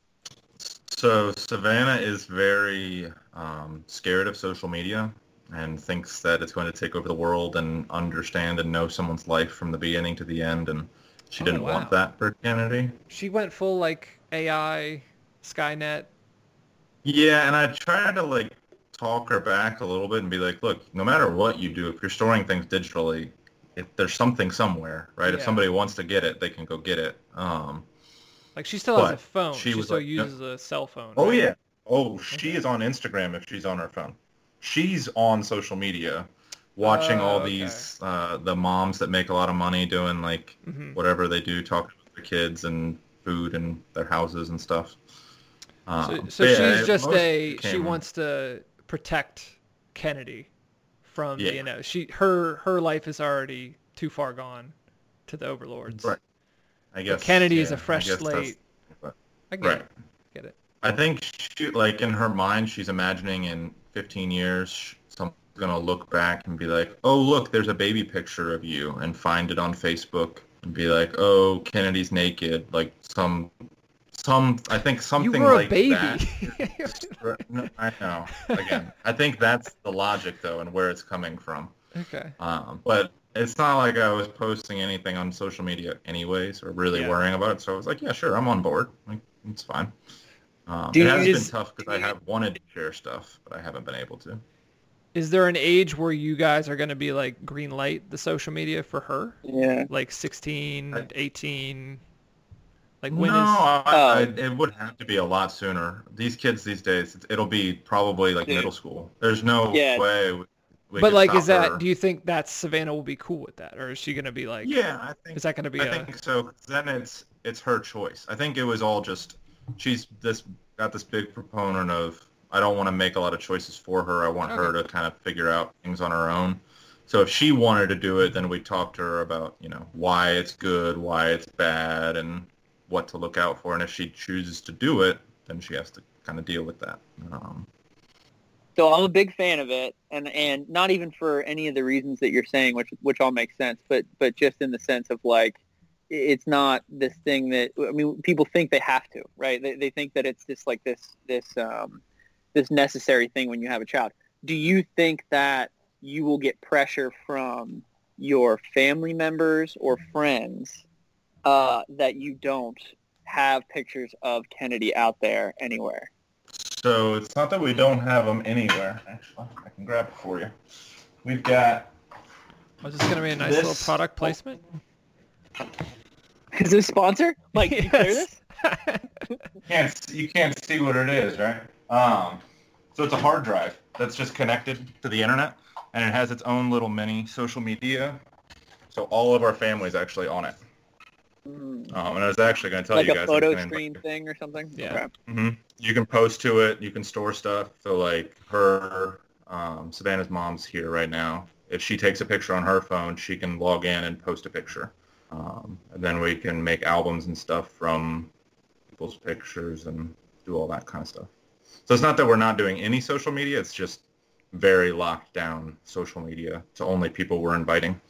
So Savannah is very um, scared of social media and thinks that it's going to take over the world and understand and know someone's life from the beginning to the end. And she Oh, didn't wow. want that for Kennedy. she went full like AI, Skynet. Yeah, and I tried to like talk her back a little bit and be like, look, no matter what you do, if you're storing things digitally, if there's something somewhere, right? If somebody wants to get it, they can go get it. Um, Like she still has a phone. she She, still like, no- uses a cell phone. Oh right? yeah. Oh, she is on Instagram if she's on her phone. She's on social media, watching Oh, all okay. these uh, the moms that make a lot of money doing like Mhm. whatever they do, talking with their kids and food and their houses and stuff. So, Um, so but yeah, she's it just a she wants to protect Kennedy from Yeah. you know she her her life is already too far gone to the overlords. Right. I guess Kennedy is a fresh that's- slate. but- I get Right. it. Get it. I think she, like in her mind, she's imagining in 15 years, someone's gonna look back and be like, "Oh, look, there's a baby picture of you," and find it on Facebook and be like, "Oh, Kennedy's naked," like some, some. I think something you were like baby. that. No, I know. Again, I think that's the logic though, and where it's coming from. okay. Um, but it's not like I was posting anything on social media anyways, or really Yeah. worrying about it. So I was like, yeah, sure, I'm on board. Like, it's fine. Um, it has just- been tough because I have wanted to share stuff, but I haven't been able to. Is there an age where you guys are going to be like green light the social media for her? Yeah. Like 16, I- 18? Like when no, is I, Oh. I, it would have to be a lot sooner. These kids these days, it'll be probably like Dude. middle school. There's no Yeah. way. We, we But like is stop that her. do you think that Savannah will be cool with that or is she going to be like Yeah, I think is that going to be I a think so. Then it's it's her choice. I think it was all just she's this got this big proponent of I don't want to make a lot of choices for her. I want her to kind of figure out things on her own. So if she wanted to do it, then we talk to her about you know why it's good, why it's bad, and what to look out for. And if she chooses to do it, then she has to kind of deal with that. Um, So I'm a big fan of it, and and not even for any of the reasons that you're saying, which which all makes sense, but but just in the sense of like, it's not this thing that I mean, people think they have to, right? They they think that it's just like this this um this necessary thing when you have a child. Do you think that you will get pressure from your family members or friends uh, that you don't have pictures of Kennedy out there anywhere? So it's not that we don't have them anywhere. Actually, I can grab it for you. We've got was this going to be a nice little product placement? Is this sponsor? Mike, can you clear Yes. this? can't you can't see what it is, right? Um, so it's a hard drive that's just connected to the internet, and it has its own little mini social media. So all of our family's actually on it. Mm. Um, and I was actually going to tell like you a guys. photo I was gonna thing or something? Yeah. hmm You can post to it. You can store stuff. So like her, um, Savannah's mom's here right now. if she takes a picture on her phone, she can log in and post a picture. Um, and then we can make albums and stuff from people's pictures and do all that kind of stuff. So it's not that we're not doing any social media. It's just very locked down social media to only people we're inviting.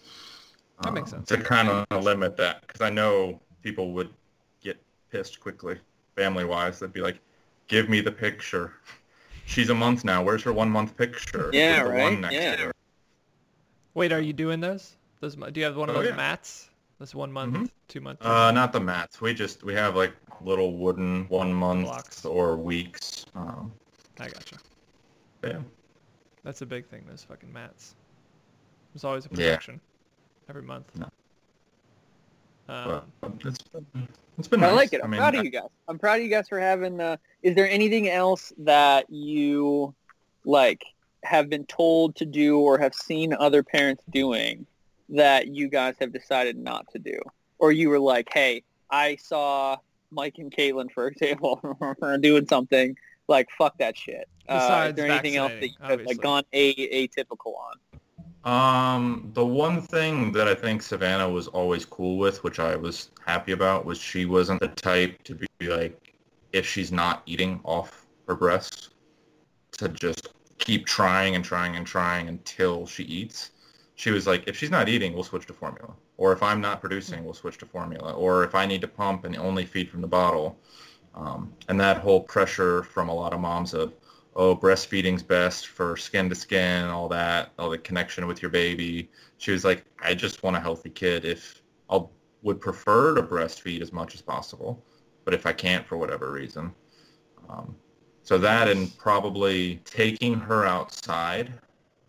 That makes Um, sense. To kind of limit that, because I know people would get pissed quickly, family-wise. They'd be like, "Give me the picture. She's a month now. Where's her one-month picture? Yeah, With the right? One next Yeah. Wait, are you doing those? Those do you have one of Oh, those yeah. mats? This one month, Mhm. two months. Uh, not the mats. We just we have like little wooden one month Blocks. or weeks. Um, I gotcha. yeah. That's a big thing. Those fucking mats. There's always a Yeah. Projection every month. No. Um, But it's been, it's been I nice. like it. I'm mean, proud I- of you guys. I'm proud of you guys for having. Uh, is there anything else that you like have been told to do or have seen other parents doing that you guys have decided not to do, or you were like, "Hey, I saw Mike and Caitlin, for example, doing something like fuck that shit." Uh, is Besides there anything else that you vaccinating, have like gone a atypical on? Um, the one thing that I think Savannah was always cool with, which I was happy about, was she wasn't the type to be like, if she's not eating off her breast, to just keep trying and trying and trying until she eats. She was like, if she's not eating, we'll switch to formula. Or if I'm not producing, we'll switch to formula. Or if I need to pump and only feed from the bottle. Um, and that whole pressure from a lot of moms of, oh, breastfeeding's best for skin to skin, all that, all the connection with your baby. She was like, I just want a healthy kid. If I would prefer to breastfeed as much as possible, but if I can't for whatever reason. Um, so that and probably taking her outside.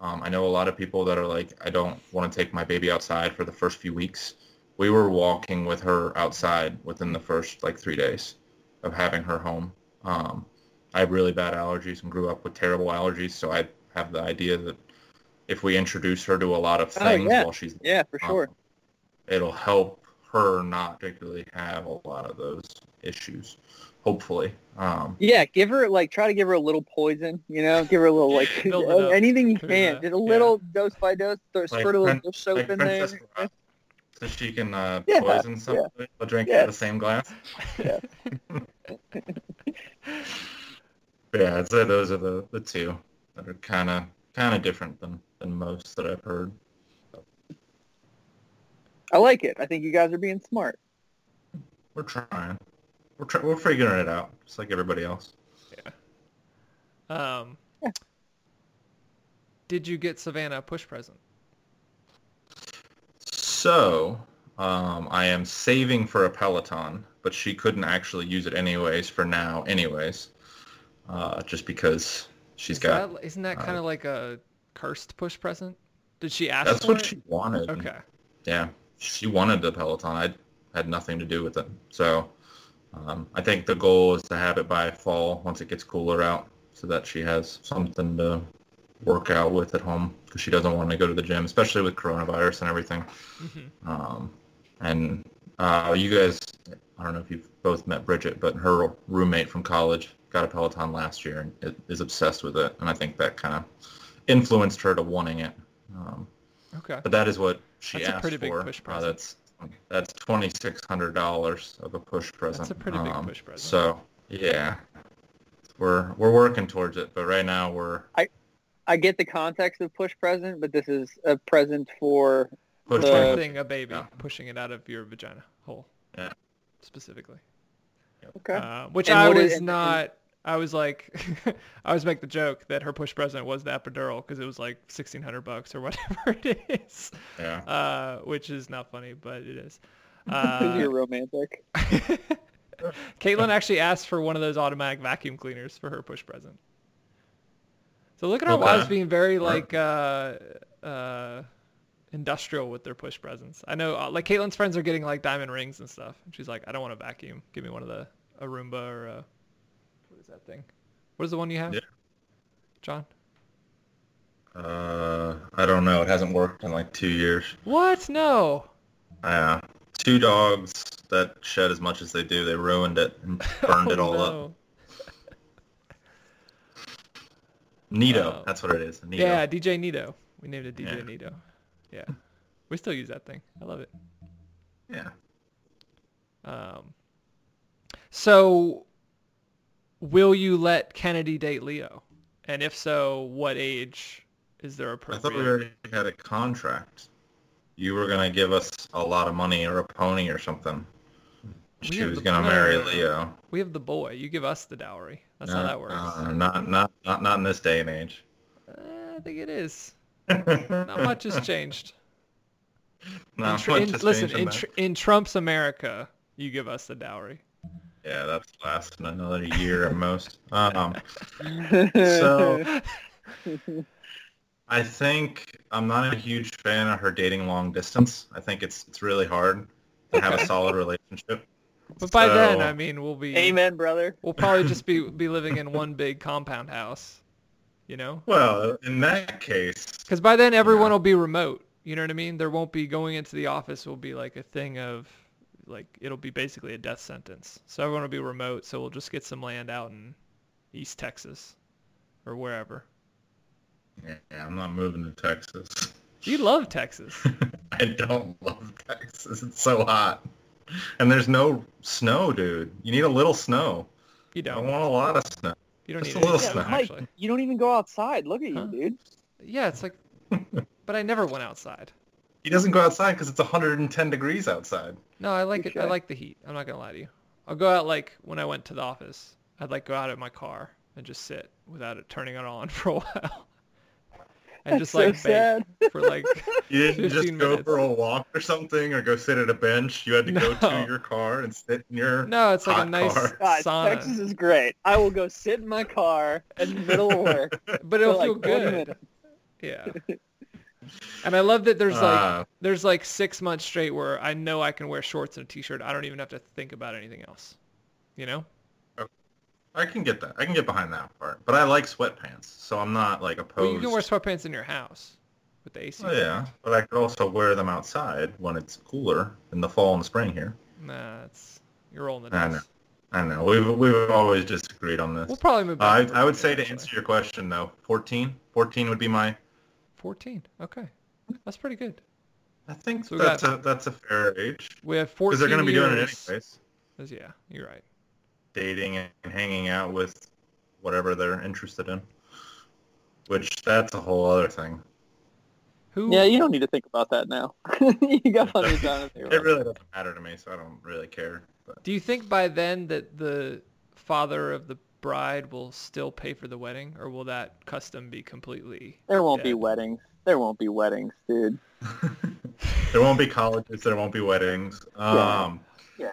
Um, I know a lot of people that are like, I don't want to take my baby outside for the first few weeks. We were walking with her outside within the first like three days of having her home. Um, I have really bad allergies and grew up with terrible allergies, so I have the idea that if we introduce her to a lot of Oh, things yeah. while she's Yeah, for um, sure. it'll help her not particularly have a lot of those issues. Hopefully, um, Yeah, give her like try to give her a little poison, you know, give her a little like up anything you can, just a yeah. little dose by dose, throw, like, squirt a little Prin- soap like in Princess there. Bride, so she can uh, Yeah, poison somebody. They'll drink out of the same glass. Yeah. yeah, I'd say those are the, the two that are kind of kind of different than, than most that I've heard. I like it. I think you guys are being smart. We're trying. We're try- we're figuring it out, just like everybody else. Yeah. Um, did you get Savannah a push present? So, um, I am saving for a Peloton, but she couldn't actually use it anyways for now, anyways, uh, just because she's Is got. that, isn't that uh, kind of like a cursed push present? Did she ask That's what it? she wanted. Okay. Yeah, she wanted the Peloton. I had nothing to do with it. So, um, I think the goal is to have it by fall once it gets cooler out, so that she has something to work out with at home because she doesn't want to go to the gym, especially with coronavirus and everything. Mhm. Um, and uh, you guys, I don't know if you've both met Bridget, but her roommate from college got a Peloton last year and is obsessed with it. And I think that kind of influenced her to wanting it. Um, Okay. but that is what she That's a asked pretty big for. push Uh, present. that's that's twenty six hundred dollars of a push present. That's a pretty big Um, push present. So yeah, we're we're working towards it, but right now we're I I get the context of push present, but this is a present for push The- present. A baby yeah. pushing it out of your vagina hole. Yeah. Specifically. okay. Uh, which And I was is- and- not. I was like, I was make the joke that her push present was the epidural because it was like sixteen hundred bucks or whatever it is, Yeah. uh, which is not funny, but it is. Uh, you're romantic. Caitlin actually asked for one of those automatic vacuum cleaners for her push present. So look at our Okay. wives being very like uh, uh, industrial with their push presents. I know, uh, like Caitlin's friends are getting like diamond rings and stuff. And she's like, I don't want a vacuum. Give me one of the a Roomba or a that thing? What is the one you have? Yeah. John. Uh, I don't know. It hasn't worked in like two years. What? No. Yeah. Two dogs that shed as much as they do, they ruined it and burned it Oh, all up. Neato, Oh. that's what it is. Neato. Yeah, DJ Neato. We named it DJ Yeah. Neato. Yeah. We still use that thing. I love it. Yeah. Um, so, will you let Kennedy date Leo? And if so, what age is there I thought we already had a contract. You were gonna give us a lot of money or a pony or something. We She was gonna no, no, marry no, no. Leo. We have the boy. You give us the dowry. That's how that works. uh, not not not not in this day and age. Uh, I think it is. Not much has changed. Not in, much in- has listen, changed in, tr- in Trump's America, you give us the dowry. Yeah, that's lasting another year at most. Um, so I think I'm not a huge fan of her dating long distance. I think it's it's really hard to have a solid relationship. But by then, I mean, we'll be Amen, brother. we'll probably just be be living in one big compound house, you know? Well, in that case, Because by then everyone Yeah. will be remote. You know what I mean? There won't be going into the office. Will be like a thing of, like it'll be basically a death sentence. So everyone will be remote. So we'll just get some land out in East Texas, or wherever. yeah, I'm not moving to Texas. You love Texas. I don't love Texas. It's so hot. And there's no snow, dude. You need a little snow. You don't. I want a lot of snow. You don't just need a little any snow. snow, Mike, actually. you don't even go outside. Look at Huh? you, dude. Yeah, it's like, but I never went outside. He doesn't go outside because it's 110 degrees outside. No, I like it. I like the heat. I'm not gonna lie to you. I'll go out like when I went to the office. I'd like go out of my car and just sit without it turning it on for a while, and just so like bake sad. for like. You didn't just go minutes. for a walk or something or go sit at a bench. You had to go to your car and sit in your No, it's like a nice car. God, sauna, Texas is great. I will go sit in my car in the middle of work. but it'll feel like good. Yeah. And I love that there's like Uh, there's like six months straight where I know I can wear shorts and a t-shirt. I don't even have to think about anything else. You know? I can get that. I can get behind that part. But I like sweatpants, so I'm not like opposed. Well, you can wear sweatpants in your house with the AC. Oh, yeah, but I could also wear them outside when it's cooler in the fall and spring here. Nah, it's you're rolling the I dice. know. I know. We've we've always disagreed on this. We'll probably move Uh. I, I would say to answer your question though, 14. 14 would be my. 14. Okay. That's pretty good. I think So we that's got- a that's a fair age We have 14 because they're going to be doing it years- anyways, Yeah, you're right. dating and hanging out with whatever they're interested in. Which that's a whole other thing. Who? Yeah, you don't need to think about that now. you got plenty of time It it. really doesn't matter to me, so I don't really care. But Do you think by then that the father of the bride will still pay for the wedding, or will that custom be completely? There won't be weddings. There won't be weddings, dude. there won't be colleges, there won't be weddings. Um, Yeah.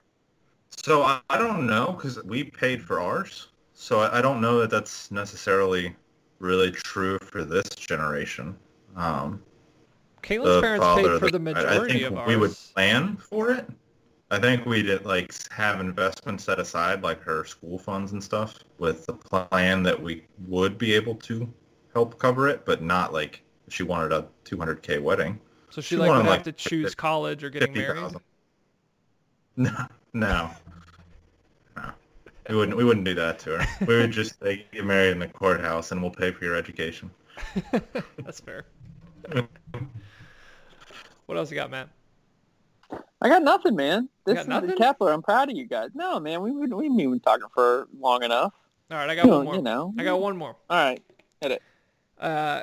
So I, I don't know because we paid for ours, so I, I don't know that that's necessarily really true for this generation. Um, Caitlin's the parents father paid for the I- I majority think of ours. we would plan for it. I think we'd like have investments set aside, like her school funds and stuff, with the plan that we would be able to help cover it, but not like she wanted a 200k wedding. so she she like would have like, to choose college or getting married. 50,000. No, no, no. We wouldn't. We wouldn't do that to her. We would just say, get married in the courthouse, and we'll pay for your education. That's fair. what else you got, Matt? I got nothing, man. This got is nothing? Kapler. I'm proud of you guys. No, man, we've been, we've been talking for long enough. All right, I got You one know, more. you know. I got one more. All right, hit it. Uh,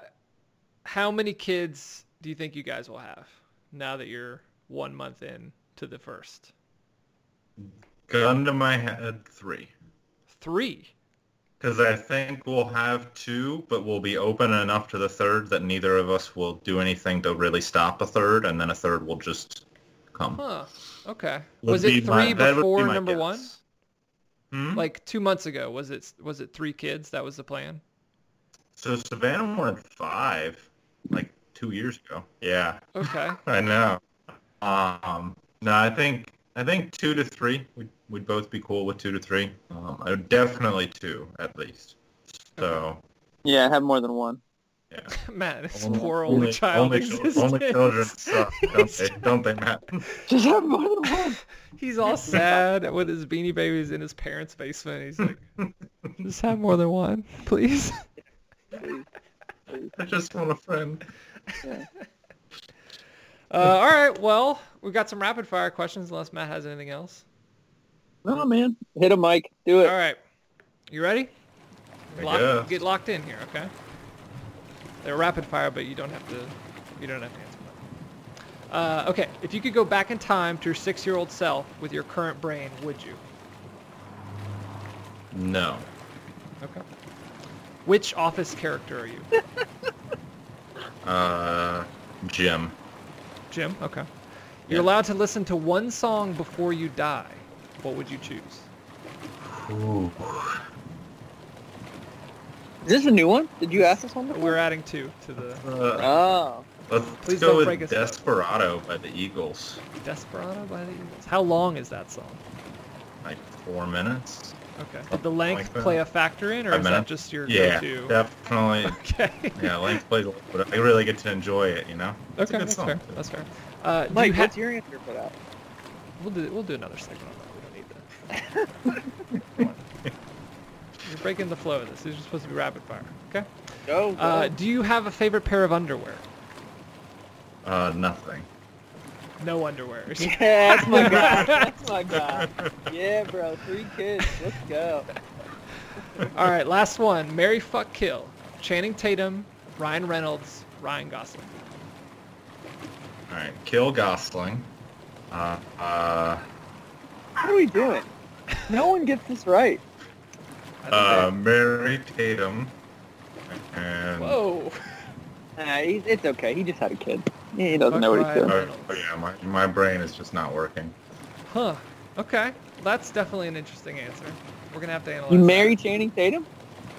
how many kids do you think you guys will have now that you're one month in to the first? Gun to my head, three. Three. Because I think we'll have two, but we'll be open enough to the third that neither of us will do anything to really stop a third, and then a third will just come. Huh. Okay. Would was be it my- three that would be before number guess. one? Hmm? Like two months ago, was it was it three kids? That was the plan. So Savannah wanted five, like two years ago. Yeah, Okay. I know. Um, no, I think I think two to three. We'd we'd both be cool with two to three. Um, I would definitely two at least. So Yeah, I have more than one. Yeah. Matt, this Only- poor only, only- child only, chil- existence. only children suck, don't they? Don't they, Matt? Just have more than one. He's all sad with his beanie babies in his parents' basement. He's like, just have more than one, please. I just want a friend. Yeah. Uh, all right. Well, we've got some rapid fire questions unless Matt has anything else. No, man. Hit a mic. Do it. All right. You ready? I Lock, guess. get locked in here, okay? They're rapid fire, but you don't have to. You don't have to answer them. Uh, okay. If you could go back in time to your six-year-old self with your current brain, would you? No. Okay. Which office character are you? Uh, Jim. Jim. Okay. You're Yeah. allowed to listen to one song before you die. What would you choose? Ooh. Is this a new one? Did you ask this one before? We're adding two to the Uh, Oh. let's Please go don't with break us up. Desperado by the Eagles. Desperado by the Eagles. How long is that song? Like four minutes. Okay. Did the length like play a factor in, or Five is that just your Yeah, go-to? definitely. Okay. Yeah, length plays a little, but I really get to enjoy it. You know. It's okay, a good that's song. fair. That's fair. Uh, Mike, you ha- what's your answer for that? We'll do we'll do another segment on that. We don't need that. You're breaking the flow of this. This is supposed to be rapid fire. Okay. Go. go. Uh, do you have a favorite pair of underwear? Uh, nothing. No underwear. yeah, that's my guy. That's my guy. Yeah, bro. Three kids. Let's go. All right, last one. Marry fuck kill. Channing Tatum, Ryan Reynolds, Ryan Gosling. All right, kill Gosling. Uh, uh, What are we doing? No one gets this right. I think uh, Marry Tatum. And Whoa. Nah, he's, it's okay. He just had a kid. He doesn't know what he's Fuck doing. Oh, yeah, my, my brain is just not working. Huh. Okay. That's definitely an interesting answer. We're gonna have to analyze. You that. marry Channing Tatum?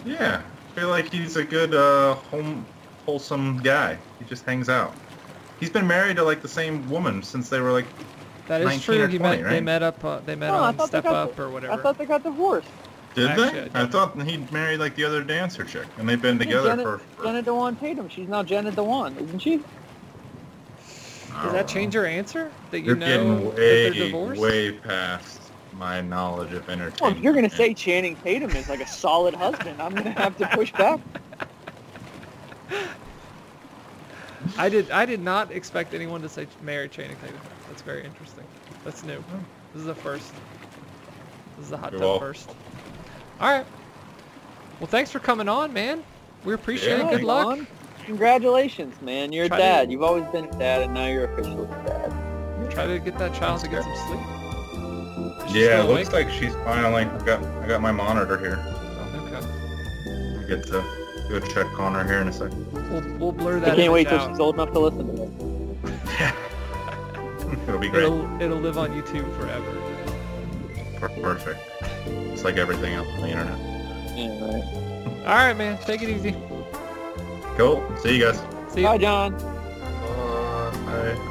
Yeah, I feel like he's a good, uh, home, wholesome guy. He just hangs out. He's been married to like the same woman since they were like. That is 19 true. or He 20, met. They right? met up. Uh, they met Oh, I on thought they Step got Up the- or whatever. I thought they got divorced. Did Actually, they? don't. I thought he married like the other dancer chick, and they've been together Jenna, for. for Jenna Dewan Tatum. She's now Jenna Dewan, isn't she? Does that change know. your answer? That you You're know getting way, way past my knowledge of entertainment. Well, if you're gonna say Channing Tatum is like a solid husband, I'm gonna have to push back. I did. I did not expect anyone to say marry Channing Tatum. That's very interesting. That's new. Hmm. This is a first. This is a hot tub welcome. first. All right. Well, thanks for coming on, man. We appreciate Yeah, it. Good luck. on. Congratulations, man. You're a Try to- dad. You've always been a dad, and now you're officially a dad. Try to get that child to get some sleep. Is she Yeah, it looks awake? like she's finally I got. I got my monitor here. Oh, okay. I get to go check on her here in a second. We'll, we'll blur I can't wait image till she's old enough to listen to it. It'll be great. It'll it'll live on YouTube forever perfect. It's like everything else on the internet. Yeah, right. All right, man. Take it easy. Cool. See you guys. See you. Bye, John. Uh, bye.